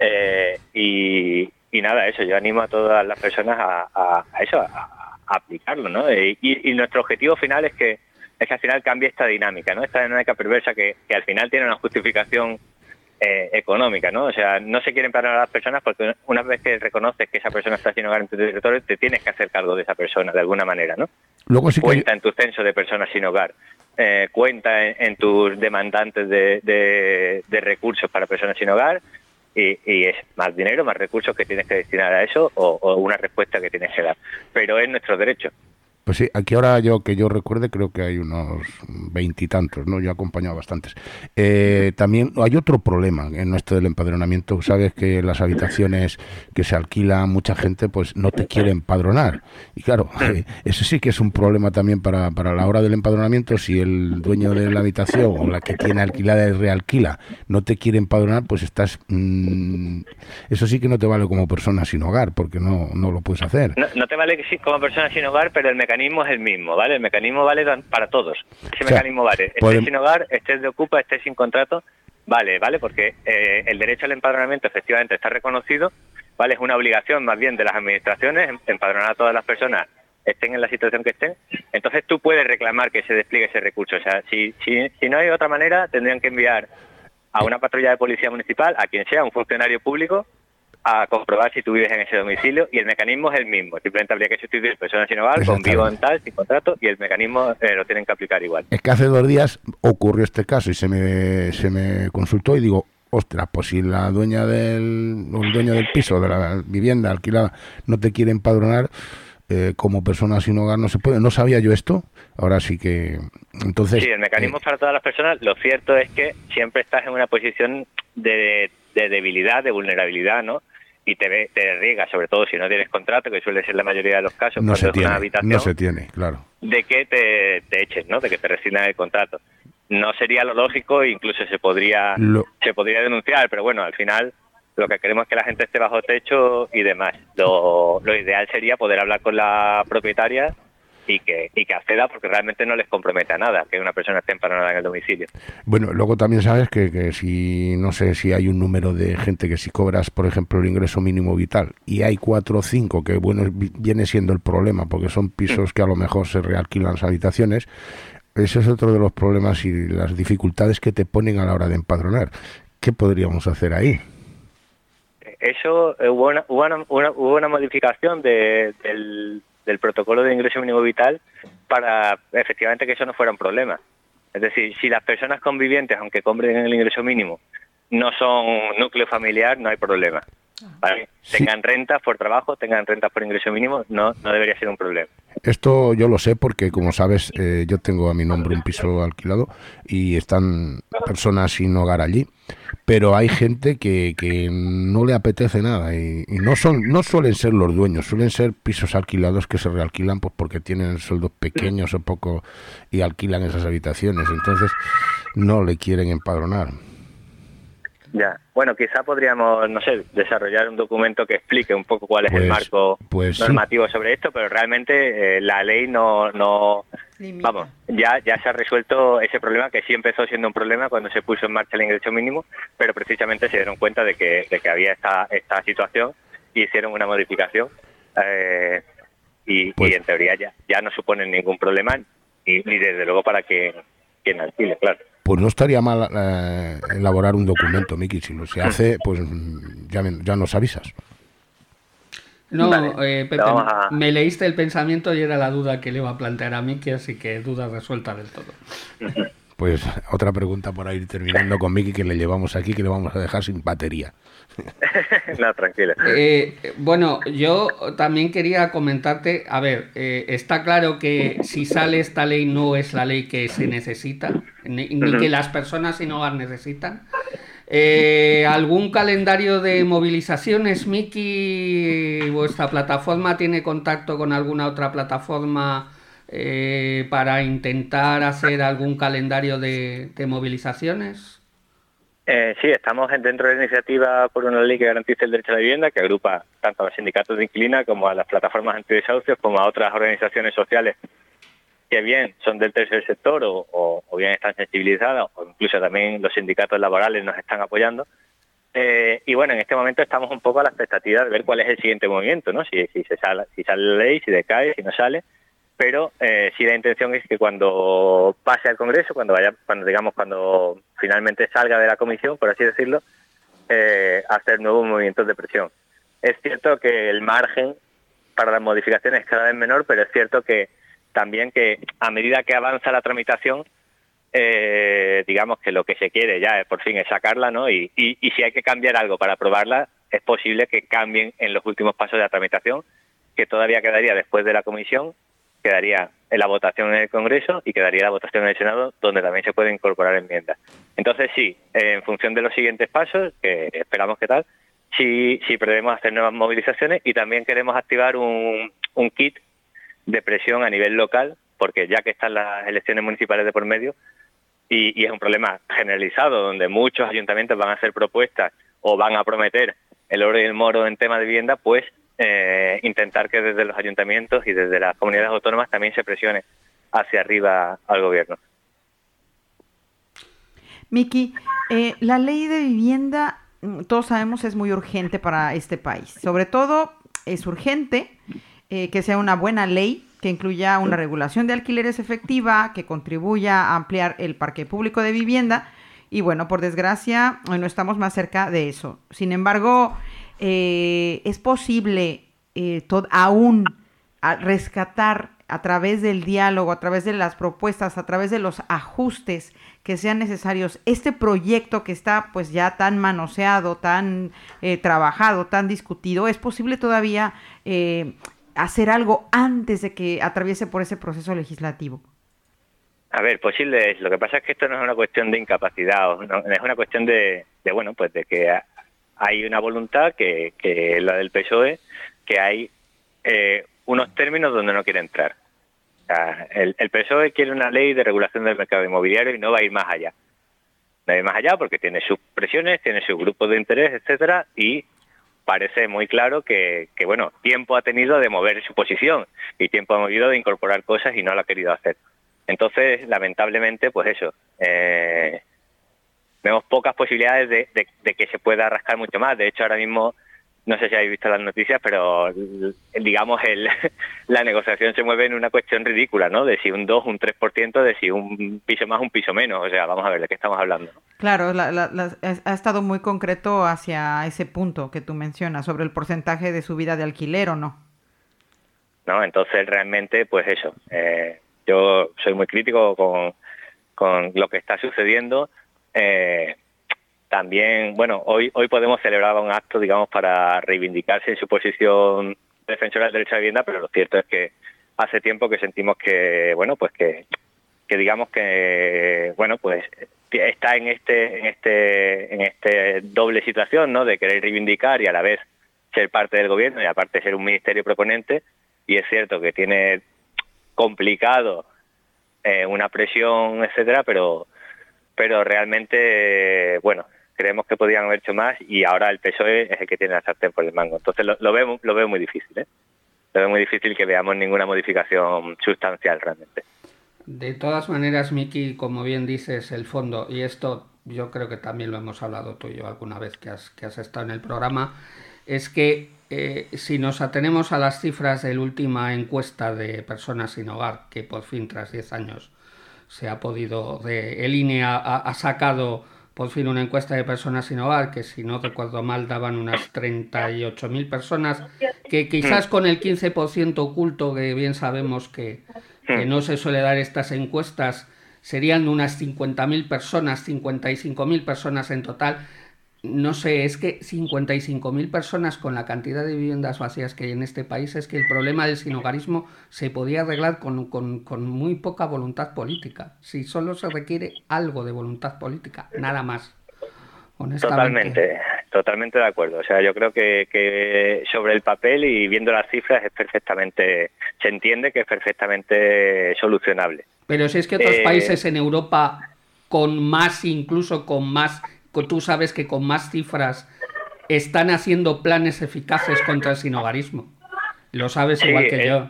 Eh, y, y nada, eso, yo animo a todas las personas a, a- a eso, a, a aplicarlo, ¿no? Y, y nuestro objetivo final es que, es que al final cambie esta dinámica, ¿no? Esta dinámica perversa que, que al final tiene una justificación eh, económica, ¿no? O sea, no se quieren parar a las personas porque una vez que reconoces que esa persona está sin hogar en tu territorio, te tienes que hacer cargo de esa persona de alguna manera, ¿no? Luego sí que cuenta en tu censo de personas sin hogar, eh, cuenta en, en tus demandantes de, de- de recursos para personas sin hogar y, y es más dinero, más recursos que tienes que destinar a eso o, o una respuesta que tienes que dar. Pero es nuestro derecho. Pues sí, aquí ahora yo que yo recuerde creo que hay unos veintitantos, ¿no? Yo he acompañado bastantes. Eh, también hay otro problema en esto del empadronamiento. Sabes que las habitaciones que se alquilan mucha gente pues no te quiere empadronar. Y claro, [LAUGHS] eso sí que es un problema también para, para la hora del empadronamiento. Si el dueño de la habitación o la que tiene alquilada y realquila no te quiere empadronar, pues estás... mm, eso sí que no te vale como persona sin hogar porque no, no lo puedes hacer. No, no te vale como persona sin hogar, pero el mecanismo es el mismo, ¿vale? El mecanismo vale para todos. Ese O sea, mecanismo vale. Estés sin hogar, estés de ocupa, estés sin contrato, vale, ¿vale? Porque eh, el derecho al empadronamiento efectivamente está reconocido, ¿vale? Es una obligación más bien de las administraciones em- empadronar a todas las personas estén en la situación que estén, entonces tú puedes reclamar que se despliegue ese recurso. O sea, si, si, si no hay otra manera, tendrían que enviar a una patrulla de policía municipal, a quien sea, un funcionario público, a comprobar si tú vives en ese domicilio y el mecanismo es el mismo. Simplemente habría que sustituir personas sin hogar con vivo en tal, sin contrato y el mecanismo eh, lo tienen que aplicar igual. Es que hace dos días ocurrió este caso y se me, se me consultó y digo, ostras, pues si la dueña del, o el dueño del piso, de la vivienda alquilada, no te quiere empadronar, eh, como persona sin hogar no se puede. No sabía yo esto, ahora sí que... Entonces, Sí, el mecanismo eh, para todas las personas. Lo cierto es que siempre estás en una posición de, de debilidad, de vulnerabilidad, ¿no? Y te, ve- te riega, sobre todo si no tienes contrato, que suele ser la mayoría de los casos no se tiene, una habitación, no se tiene, claro. de que te, te echen, ¿no? De que te rescindan el contrato. No sería lo lógico, incluso se podría Lo- se podría denunciar, pero bueno, al final lo que queremos es que la gente esté bajo techo y demás. Lo, lo ideal sería poder hablar con la propietaria y que, y que acceda porque realmente no les compromete a nada que una persona esté empadronada en el domicilio. Bueno, luego también sabes que, que si, no sé si hay un número de gente que si cobras, por ejemplo, el ingreso mínimo vital y hay cuatro o cinco, que bueno, vi- viene siendo el problema, porque son pisos que a lo mejor se realquilan las habitaciones, ese es otro de los problemas y las dificultades que te ponen a la hora de empadronar. ¿Qué podríamos hacer ahí? Eso eh, hubo una, hubo una, una- hubo una modificación de- del, del protocolo de ingreso mínimo vital para efectivamente que eso no fuera un problema. Es decir, si las personas convivientes, aunque cobren el ingreso mínimo, no son núcleo familiar, no hay problema. ¿Vale? Sí. Tengan rentas por trabajo, tengan rentas por ingreso mínimo, no, no debería ser un problema. Esto yo lo sé porque, como sabes, eh, yo tengo a mi nombre un piso alquilado y están personas sin hogar allí. Pero hay gente que, que no le apetece nada y, y no son no suelen ser los dueños, suelen ser pisos alquilados que se realquilan pues porque tienen sueldos pequeños o poco y alquilan esas habitaciones. Entonces no le quieren empadronar. Ya. Bueno, quizá podríamos, no sé, desarrollar un documento que explique un poco cuál es el Pues- marco pues sí. normativo sobre esto, pero realmente eh, la ley no, no, Limita. vamos, ya, ya se ha resuelto ese problema que sí empezó siendo un problema cuando se puso en marcha el ingreso mínimo, pero precisamente se dieron cuenta de que, de que había esta, esta situación y hicieron una modificación eh, y, Pues- y en teoría ya, ya no suponen ningún problema y, ni desde luego para quien, quien alquile, claro. Pues no estaría mal eh, elaborar un documento, Miki. Si lo se hace, pues ya, me- ya nos avisas. No, Vale, eh, Pepe, a- me leíste el pensamiento y era la duda que le iba a plantear a Miki, así que duda resuelta del todo. [LAUGHS] Pues otra pregunta para ir terminando con Miki que le llevamos aquí, que le vamos a dejar sin batería. [LAUGHS] no, tranquilo. Eh, bueno, yo también quería comentarte, a ver, eh, está claro que si sale esta ley no es la ley que se necesita, ni, ni que las personas sin hogar necesitan. Eh, ¿Algún calendario de movilizaciones, Miki? ¿Vuestra plataforma tiene contacto con alguna otra plataforma eh, para intentar hacer algún calendario de, movilizaciones? Eh, sí, estamos en- dentro de la iniciativa por una ley que garantice el derecho a la vivienda, que agrupa tanto a los sindicatos de inquilina como a las plataformas antidesahucios, como a otras organizaciones sociales que bien son del tercer sector o bien están sensibilizadas, o incluso también los sindicatos laborales nos están apoyando. Eh, y bueno, en este momento estamos un poco a la expectativa de ver cuál es el siguiente movimiento, ¿no? Si, si se sale, si sale la ley, si decae, si no sale. Pero eh, sí la intención es que cuando pase al Congreso, cuando vaya, cuando digamos, cuando finalmente salga de la comisión, por así decirlo, eh, hacer nuevos movimientos de presión. Es cierto que el margen para las modificaciones es cada vez menor, pero es cierto que también que a medida que avanza la tramitación, eh, digamos que lo que se quiere ya es por fin es sacarla, ¿no? Y, y, y si hay que cambiar algo para aprobarla, es posible que cambien en los últimos pasos de la tramitación, que todavía quedaría después de la comisión, quedaría en la votación en el Congreso y quedaría la votación en el Senado, donde también se pueden incorporar enmiendas. Entonces sí, en función de los siguientes pasos, que esperamos que tal, sí, sí prevemos hacer nuevas movilizaciones y también queremos activar un, un kit de presión a nivel local, porque ya que están las elecciones municipales de por medio, y, y es un problema generalizado, donde muchos ayuntamientos van a hacer propuestas o van a prometer el oro y el moro en tema de vivienda, pues eh, intentar que desde los ayuntamientos y desde las comunidades autónomas también se presione hacia arriba al gobierno. Miki, eh, la ley de vivienda, mm, todos sabemos, es muy urgente para este país. Sobre todo, es urgente eh, que sea una buena ley que incluya una regulación de alquileres efectiva, que contribuya a ampliar el parque público de vivienda. Y bueno, por desgracia, hoy no estamos más cerca de eso. Sin embargo, eh, es posible eh, aún rescatar a través del diálogo, a través de las propuestas, a través de los ajustes que sean necesarios, este proyecto que está pues ya tan manoseado, tan eh, trabajado, tan discutido, es posible todavía eh, hacer algo antes de que atraviese por ese proceso legislativo. A ver, posible es. Lo que pasa es que esto no es una cuestión de incapacidad, no- es una cuestión de, bueno, pues de que hay una voluntad que, que es la del PSOE, que hay eh, unos términos donde no quiere entrar. El, el PSOE quiere una ley de regulación del mercado inmobiliario y no va a ir más allá. No va a ir más allá porque tiene sus presiones, tiene sus grupos de interés, etcétera, y parece muy claro que, que, bueno, tiempo ha tenido de mover su posición y tiempo ha movido de incorporar cosas y no lo ha querido hacer. Entonces, lamentablemente, pues eso, eh, vemos pocas posibilidades de, de- de que se pueda rascar mucho más. De hecho, ahora mismo, no sé si habéis visto las noticias, pero digamos, el, [LAUGHS] la negociación se mueve en una cuestión ridícula, ¿no? De si un 2, un 3%, de si un piso más, un piso menos. O sea, vamos a ver de qué estamos hablando. Claro, la- la- la- ha ha estado muy concreto hacia ese punto que tú mencionas, sobre el porcentaje de subida de alquiler o no. ¿no? Entonces realmente, pues eso, eh, yo soy muy crítico con, con lo que está sucediendo. Eh, también, bueno, hoy hoy podemos celebrar un acto, digamos, para reivindicarse en su posición defensora del derecho a la vivienda, pero lo cierto es que hace tiempo que sentimos que, bueno, pues que, que digamos que, bueno, pues está en este en este en este doble situación, ¿no? De querer reivindicar y a la vez ser parte del gobierno y aparte ser un ministerio proponente y es cierto que tiene complicado eh, una presión, etcétera, pero pero realmente, bueno, creemos que podían haber hecho más y ahora el PSOE es el que tiene la sartén por el mango. Entonces lo, lo veo lo veo muy difícil, ¿eh? Lo veo muy difícil que veamos ninguna modificación sustancial realmente. De todas maneras, Miki, como bien dices, el fondo, y esto yo creo que también lo hemos hablado tú y yo alguna vez que has, que has estado en el programa, es que eh, si nos atenemos a las cifras de la última encuesta de personas sin hogar, que por fin tras 10 años se ha podido, de, el INE ha, ha sacado por fin una encuesta de personas sin hogar, que si no recuerdo mal daban unas 38.000 personas, que quizás con el 15% oculto, que bien sabemos que, que no se suele dar estas encuestas, serían unas 50.000 personas, 55.000 personas en total. No sé, es que 55.000 personas con la cantidad de viviendas vacías que hay en este país, es que el problema del sinhogarismo se podía arreglar con, con, con muy poca voluntad política. Si solo se requiere algo de voluntad política, nada más. Honestamente. Totalmente, totalmente de acuerdo. O sea, yo creo que, que sobre el papel y viendo las cifras es perfectamente, se entiende que es perfectamente solucionable. Pero si es que otros Eh, países en Europa con más, incluso con más, tú sabes que con más cifras están haciendo planes eficaces contra el sinhogarismo. Lo sabes Sí, igual que yo.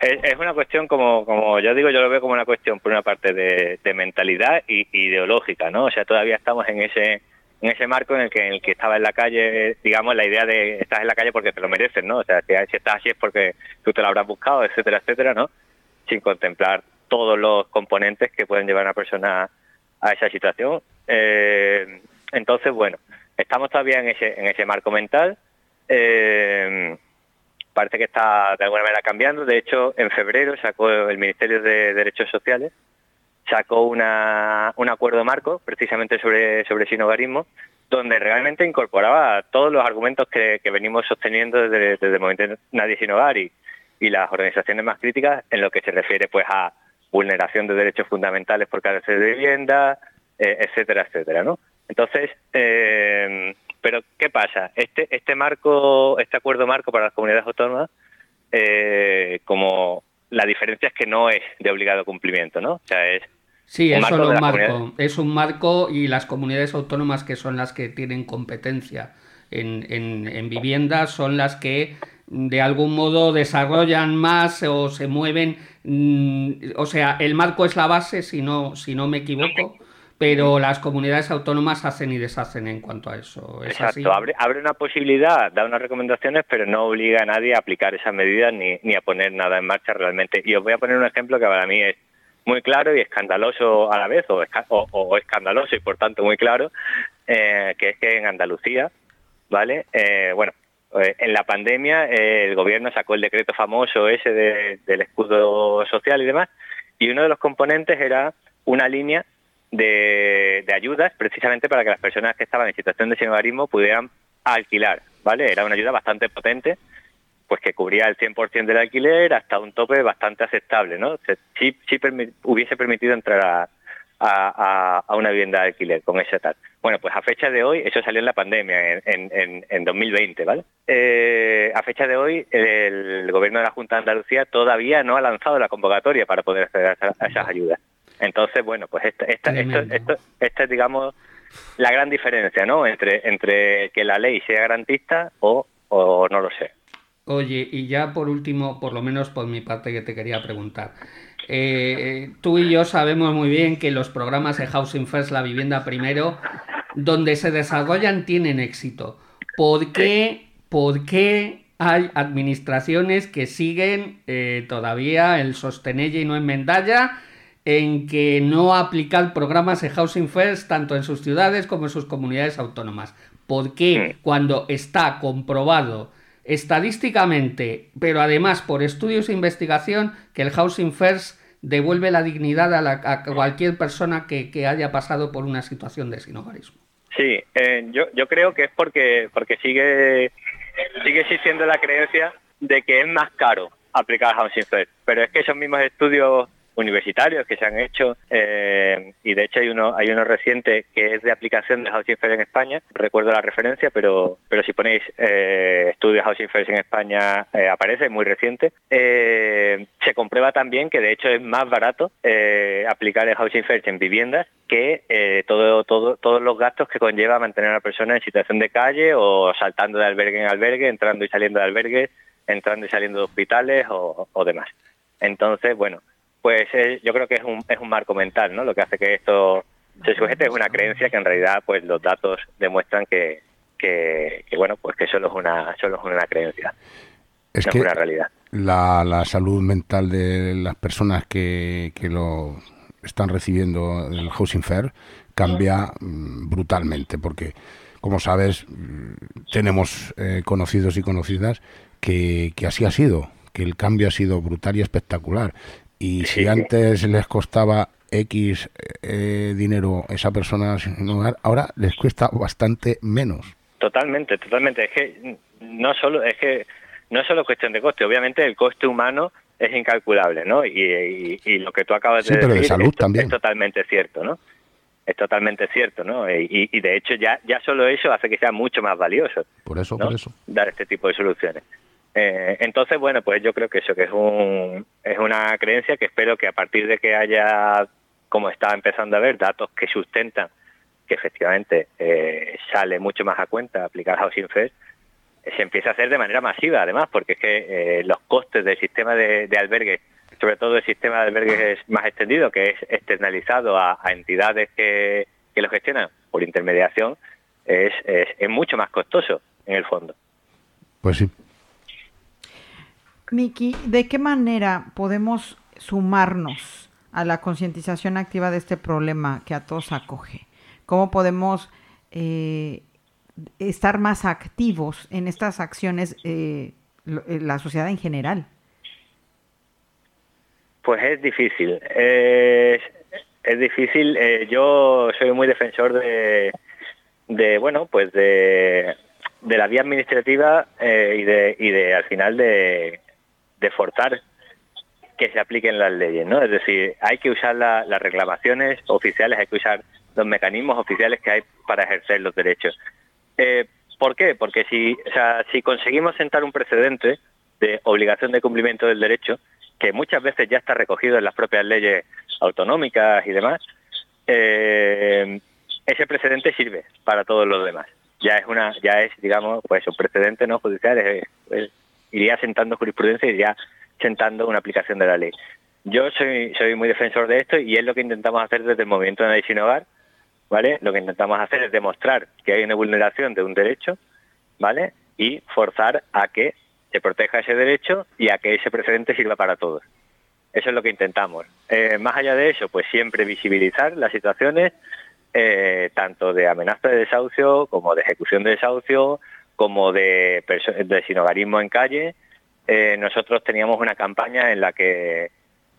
Es, una cuestión como, como yo digo, yo lo veo como una cuestión por una parte de, de mentalidad y ideológica, ¿no? O sea, todavía estamos en ese en ese marco en el que en el que estaba en la calle, digamos, la idea de estás en la calle porque te lo mereces, ¿no? O sea, si, si estás así es porque tú te lo habrás buscado, etcétera, etcétera, ¿no? Sin contemplar todos los componentes que pueden llevar a una persona a esa situación. Eh, entonces, bueno, estamos todavía en ese en ese marco mental. Eh, parece que está de alguna manera cambiando. De hecho, en febrero sacó el Ministerio de Derechos Sociales sacó una, un acuerdo marco precisamente sobre, sobre sinogarismo, donde realmente incorporaba todos los argumentos que, venimos sosteniendo desde, desde el movimiento Nadie Sin Hogar y, y las organizaciones más críticas en lo que se refiere pues a vulneración de derechos fundamentales por carecer de vivienda, eh, etcétera, etcétera, ¿no? Entonces, eh, pero ¿qué pasa? Este, este marco, este acuerdo marco para las comunidades autónomas, eh, como la diferencia es que no es de obligado cumplimiento, ¿no? O sea, es Sí, un es solo un marco. Es un marco y las comunidades autónomas que son las que tienen competencia en, en, en vivienda son las que de algún modo desarrollan más o se mueven. mm, o sea, el marco es la base, si no, si no me equivoco, pero las comunidades autónomas hacen y deshacen en cuanto a eso. ¿Es así? Exacto, abre, abre una posibilidad, da unas recomendaciones, pero no obliga a nadie a aplicar esas medidas ni, ni a poner nada en marcha realmente. Y os voy a poner un ejemplo que para mí es muy claro y escandaloso a la vez, o, o- o escandaloso y por tanto muy claro, eh, que es que en Andalucía, ¿vale? Eh, bueno, en la pandemia eh, el gobierno sacó el decreto famoso ese de- del escudo social y demás, y uno de los componentes era una línea de, ayudas precisamente para que las personas que estaban en situación de sinhogarismo pudieran alquilar, ¿vale? Era una ayuda bastante potente, pues que cubría el 100% del alquiler hasta un tope bastante aceptable, ¿no? Se- sí, sí permi- hubiese permitido entrar a, a- a- a una vivienda de alquiler con ese tal. Bueno, pues a fecha de hoy, eso salió en la pandemia, en, en, en- en 2020, ¿vale? Eh, a fecha de hoy, el gobierno de la Junta de Andalucía todavía no ha lanzado la convocatoria para poder acceder a, esa- a esas ayudas. Entonces, bueno, pues esta, esta, esto, esto, esta es, digamos, la gran diferencia, ¿no? Entre, entre que la ley sea garantista o, o no lo sé. Oye, y ya por último, por lo menos por mi parte que te quería preguntar. Eh, tú y yo sabemos muy bien que los programas de Housing First, la vivienda primero, donde se desarrollan tienen éxito. ¿Por qué, por qué hay administraciones que siguen eh, todavía el sostenella y no enmendalla en que no aplicar programas de Housing First tanto en sus ciudades como en sus comunidades autónomas? ¿Por qué cuando está comprobado estadísticamente, pero además por estudios e investigación, que el Housing First devuelve la dignidad a, la- a cualquier persona que, haya pasado por una situación de sinhogarismo. Sí, eh, yo, yo creo que es porque porque sigue sigue existiendo la creencia de que es más caro aplicar Housing First, pero es que esos mismos estudios universitarios que se han hecho eh, y de hecho hay uno hay uno reciente que es de aplicación de Housing First en España recuerdo la referencia pero pero si ponéis eh, estudios Housing First en España eh, aparece muy reciente Eh, se comprueba también que de hecho es más barato eh, aplicar el Housing First en viviendas que eh, todo, todo, todos los gastos que conlleva mantener a una persona en situación de calle o saltando de albergue en albergue, entrando y saliendo de albergues, entrando y saliendo de hospitales o demás. Entonces, bueno, pues eh, yo creo que es un, es un marco mental, ¿no? Lo que hace que esto se sujete es una creencia que en realidad, pues los datos demuestran que, que, que, bueno, pues que solo es una, solo es una creencia, Es no que es una realidad. la, la salud mental de las personas que, que lo están recibiendo el Housing Fair cambia mm, brutalmente, porque, como sabes, mm, tenemos eh, conocidos y conocidas que, que así ha sido, que el cambio ha sido brutal y espectacular. Y si antes les costaba X eh, dinero esa persona sin hogar, ahora les cuesta bastante menos. Totalmente, totalmente. Es que no solo es que no es solo cuestión de coste. Obviamente el coste humano es incalculable, ¿no? Y, y- y lo que tú acabas Sí, de pero de decir salud es, también. es totalmente cierto, ¿no? Es totalmente cierto, ¿no? Y, y de hecho ya ya solo eso hace que sea mucho más valioso. Por eso, ¿no? por eso. dar este tipo de soluciones. Eh, entonces, bueno, pues yo creo que eso que es un es una creencia que espero que a partir de que haya, como está empezando a haber, datos que sustentan que efectivamente eh, sale mucho más a cuenta aplicar Housing First, eh, se empieza a hacer de manera masiva, además, porque es que eh, los costes del sistema de, de albergues, sobre todo el sistema de albergues más extendido, que es externalizado a, entidades que, que lo gestionan por intermediación, es, es mucho más costoso en el fondo. Pues sí. Miki, ¿de qué manera podemos sumarnos a la concientización activa de este problema que a todos acoge? ¿Cómo podemos eh, estar más activos en estas acciones, eh, eh, la sociedad en general? Pues es difícil. Es, difícil. yo soy muy defensor de, bueno, pues de, la vía administrativa y de y de al final de, de forzar que se apliquen las leyes, ¿no? Es decir, hay que usar la- las reclamaciones oficiales, hay que usar los mecanismos oficiales que hay para ejercer los derechos. Eh, ¿Por qué? Porque si, o sea, si conseguimos sentar un precedente de obligación de cumplimiento del derecho, que muchas veces ya está recogido en las propias leyes autonómicas y demás, eh, ese precedente sirve para todos los demás. Ya es una, ya es, digamos, pues un precedente no judicial, es- iría sentando jurisprudencia y iría sentando una aplicación de la ley. Yo soy, muy defensor de esto y es lo que intentamos hacer desde el movimiento de Nadie sin Hogar, ¿vale? Lo que intentamos hacer es demostrar que hay una vulneración de un derecho, ¿vale? Y forzar a que se proteja ese derecho y a que ese precedente sirva para todos. Eso es lo que intentamos. Eh, más allá de eso, pues siempre visibilizar las situaciones, eh, tanto de amenaza de desahucio, como de ejecución de desahucio, como de, de sinogarismo en calle. Eh, nosotros teníamos una campaña en la que,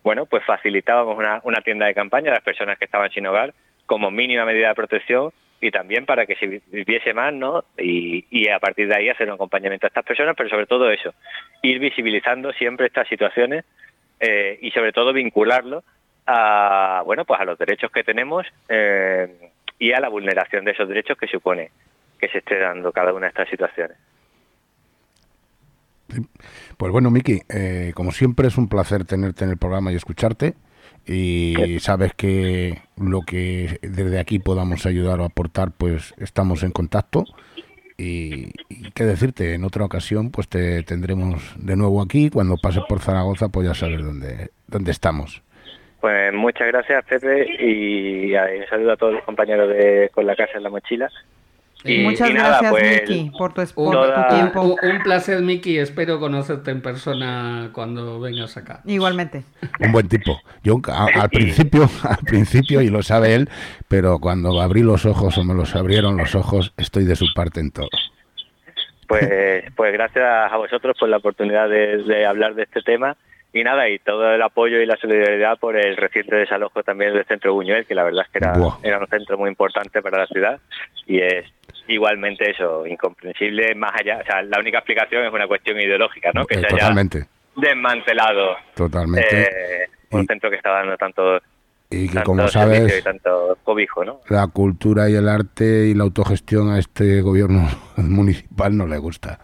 bueno, pues facilitábamos una, tienda de campaña a las personas que estaban sin hogar como mínima medida de protección y también para que se vi- viviese más, ¿no? Y, y a partir de ahí hacer un acompañamiento a estas personas, pero sobre todo eso, ir visibilizando siempre estas situaciones eh, y sobre todo vincularlo a, bueno, pues a los derechos que tenemos eh, y a la vulneración de esos derechos que supone que se esté dando cada una de estas situaciones. Pues bueno, Miki, eh, como siempre es un placer tenerte en el programa y escucharte. Y sabes que lo que desde aquí podamos ayudar o aportar, pues estamos en contacto. Y, y qué decirte, en otra ocasión, pues te tendremos de nuevo aquí. Cuando pases por Zaragoza, pues ya sabes dónde, dónde estamos. Pues muchas gracias, Pepe, y un saludo a todos los compañeros de Con la Casa en la Mochila. Y, Muchas y nada, gracias, pues, Miki, por tu, por Toda- tu tiempo. un- un placer, Miki. Espero conocerte en persona cuando vengas acá. Igualmente. Un buen tipo. Yo a- al principio, [LAUGHS] al principio, y lo sabe él, pero cuando abrí los ojos o me los abrieron los ojos, estoy de su parte en todo. Pues, pues gracias a vosotros por la oportunidad de, de hablar de este tema y nada, y todo el apoyo y la solidaridad por el reciente desalojo también del centro Buñuel, que la verdad es que era, Buah. era un centro muy importante para la ciudad y es igualmente eso, incomprensible más allá, o sea, la única explicación es una cuestión ideológica, ¿no? Que Eh, se haya totalmente, desmantelado totalmente. eh, un Y- centro que estaba dando tanto, y que tanto como sabes, y tanto cobijo, ¿no? la cultura y el arte y la autogestión a este gobierno [LAUGHS] municipal no le gusta.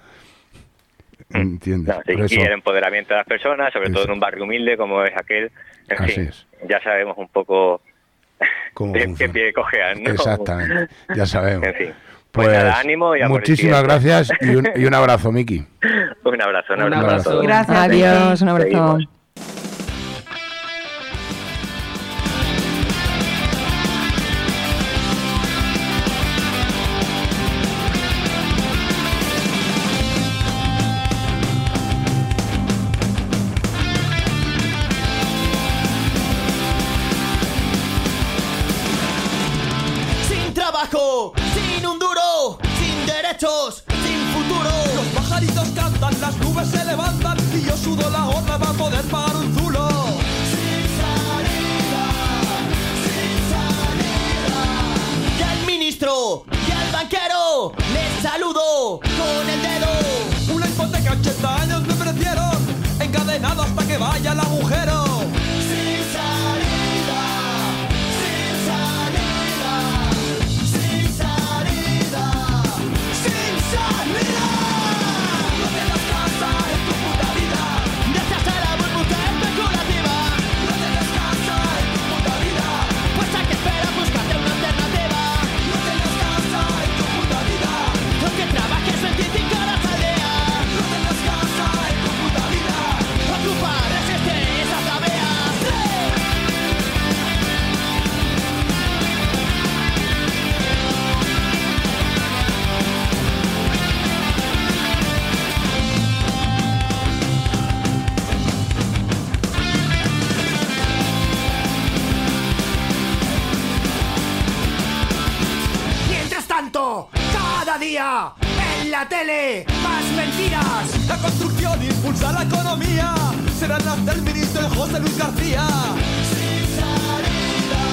¿Entiendes? No, sí, Por y eso- el empoderamiento de las personas, sobre todo en un barrio humilde como es aquel, en Así fin, es. ya sabemos un poco ¿Cómo de [LAUGHS] qué pie cojean, ¿no? Exactamente, ya sabemos. En fin. Pues nada, ánimo y muchísimas gracias y un, y un abrazo, Miki. [LAUGHS] Un abrazo, un abrazo. Gracias. Adiós, un abrazo. Seguimos. Luis García. Sin salida,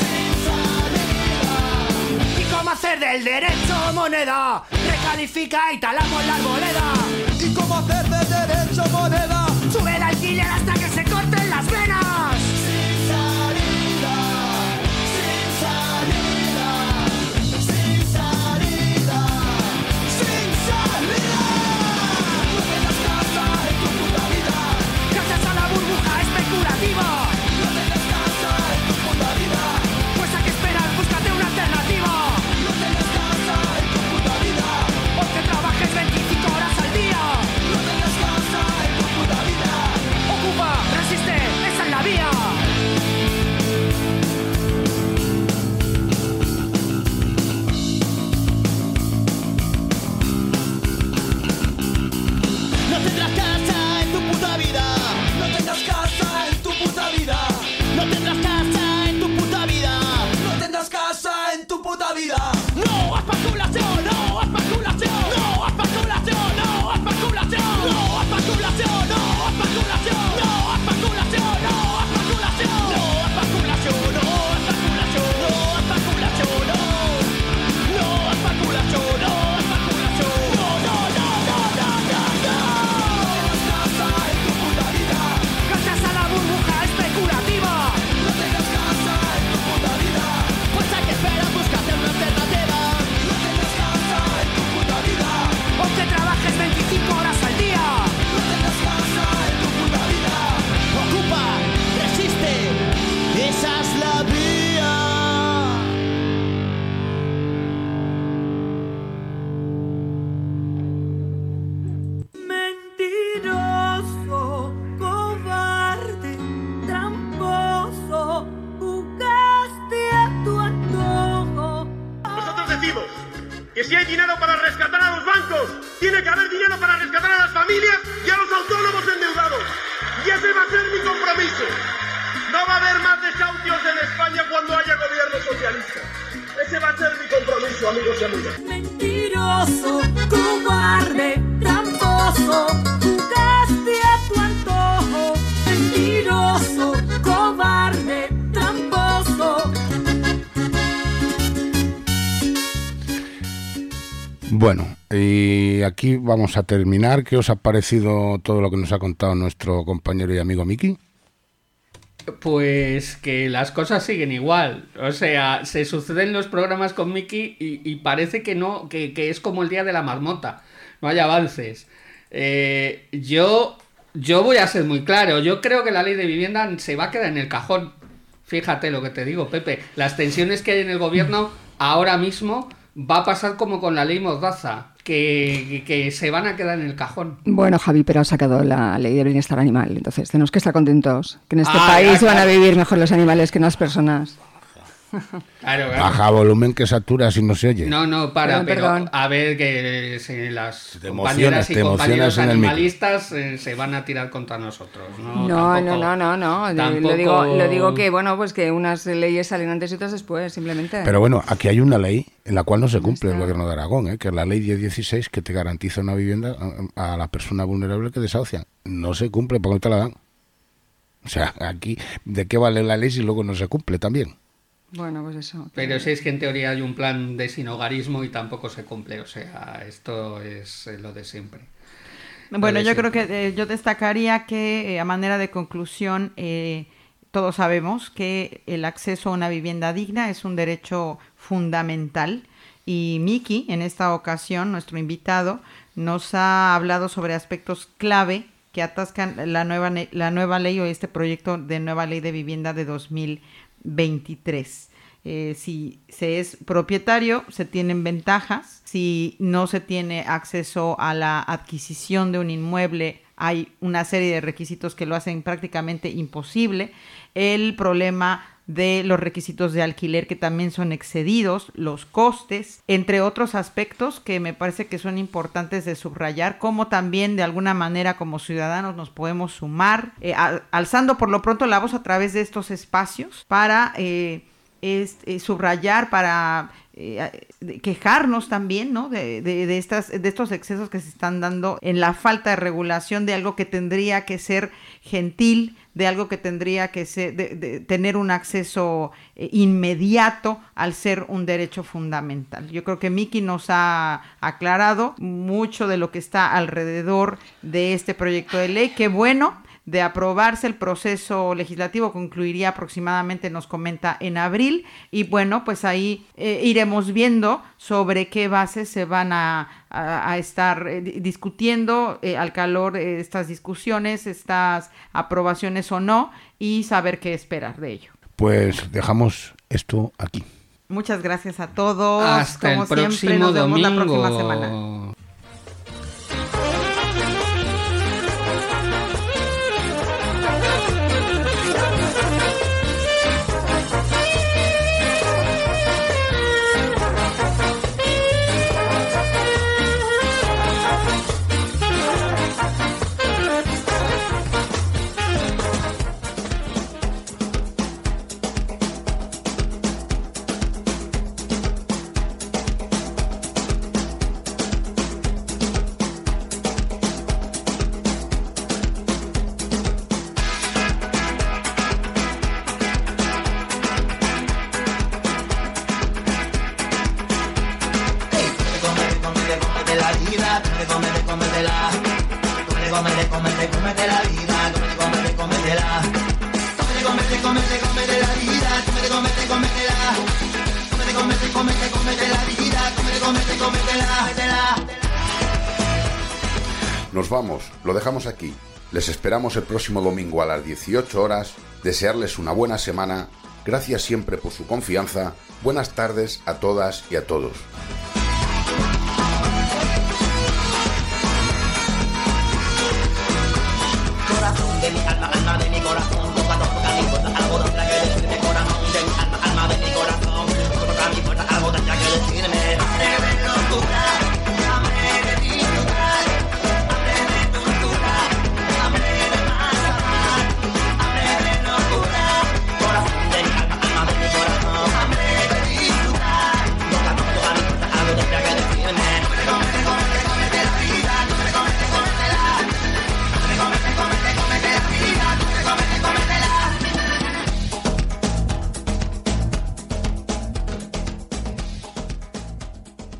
sin salida. ¿Y cómo hacer del derecho moneda? Recalifica y talamos la arboleda. ¿Y cómo hacer de derecho moneda? Sube el alquiler hasta que si hay dinero para rescatar a los bancos, tiene que haber dinero para rescatar a las familias y a los autónomos endeudados. Y ese va a ser mi compromiso. No va a haber más desahucios en España cuando haya gobierno socialista. Ese va a ser mi compromiso, amigos y amigas. Mentiroso, cobarde, tramposo, Bueno, y aquí vamos a terminar. ¿Qué os ha parecido todo lo que nos ha contado nuestro compañero y amigo Miki? Pues que las cosas siguen igual. O sea, se suceden los programas con y, y parece que no, que, que es como el día de la marmota. No hay avances. Eh, yo, yo voy a ser muy claro. Yo creo que la ley de vivienda se va a quedar en el cajón. Fíjate lo que te digo, Pepe. Las tensiones que hay en el gobierno ahora mismo va a pasar como con la ley Mordaza. Que, que se van a quedar en el cajón. Bueno, Javi, pero ha sacado la ley de bienestar animal, entonces tenemos que estar contentos. Que en este Ah, país ya, van a vivir mejor los animales que las personas. Claro, claro. Baja volumen que satura si no se oye. No, no, para, pero perdón. a ver que si las Te compañeras y te compañeros animalistas eh, se van a tirar contra nosotros. No, No, tampoco- no, no, no, no. De- Lo, tampoco- digo, lo digo que, bueno, pues que unas leyes salen antes y otras después, simplemente. Pero bueno, aquí hay una ley en la cual no se cumple el gobierno de Aragón, ¿eh? que es la ley 1016 que te garantiza una vivienda a, a la persona vulnerable que desahucian. No se cumple porque no te la dan. O sea, aquí, ¿de qué vale la ley si luego no se cumple también? Bueno, pues eso. que- Pero si es que en teoría hay un plan de sinogarismo y tampoco se cumple. O sea, esto es eh, lo de siempre. Bueno, de yo creo que eh, yo destacaría que eh, a manera de conclusión, eh, todos sabemos que el acceso a una vivienda digna es un derecho fundamental y Miki, en esta ocasión, nuestro invitado, nos ha hablado sobre aspectos clave que atascan la nueva, ne- la nueva ley o este proyecto de nueva ley de vivienda de 2023. Eh, si se es propietario, se tienen ventajas. Si no se tiene acceso a la adquisición de un inmueble, hay una serie de requisitos que lo hacen prácticamente imposible. El problema de los requisitos de alquiler que también son excedidos, los costes, entre otros aspectos que me parece que son importantes de subrayar, como también de alguna manera como ciudadanos nos podemos sumar, eh, al- alzando por lo pronto la voz a través de estos espacios para eh, eh, subrayar, para eh, quejarnos también, ¿no? De, de- de estas, de estos excesos que se están dando en la falta de regulación de algo que tendría que ser gentil, de algo que tendría que ser, de tener un acceso eh, inmediato al ser un derecho fundamental. Yo creo que Miki nos ha aclarado mucho de lo que está alrededor de este proyecto de ley. Qué bueno de aprobarse el proceso legislativo concluiría aproximadamente, nos comenta, en abril. Y bueno, pues ahí eh, iremos viendo sobre qué bases se van a, a- a estar eh, di- discutiendo eh, al calor de estas discusiones, estas aprobaciones o no, y saber qué esperar de ello. Pues dejamos esto aquí. Muchas gracias a todos. Hasta Como el siempre, próximo nos vemos domingo. la próxima semana. Esperamos el próximo domingo a las 18 horas. Desearles una buena semana. Gracias siempre por su confianza. Buenas tardes a todas y a todos.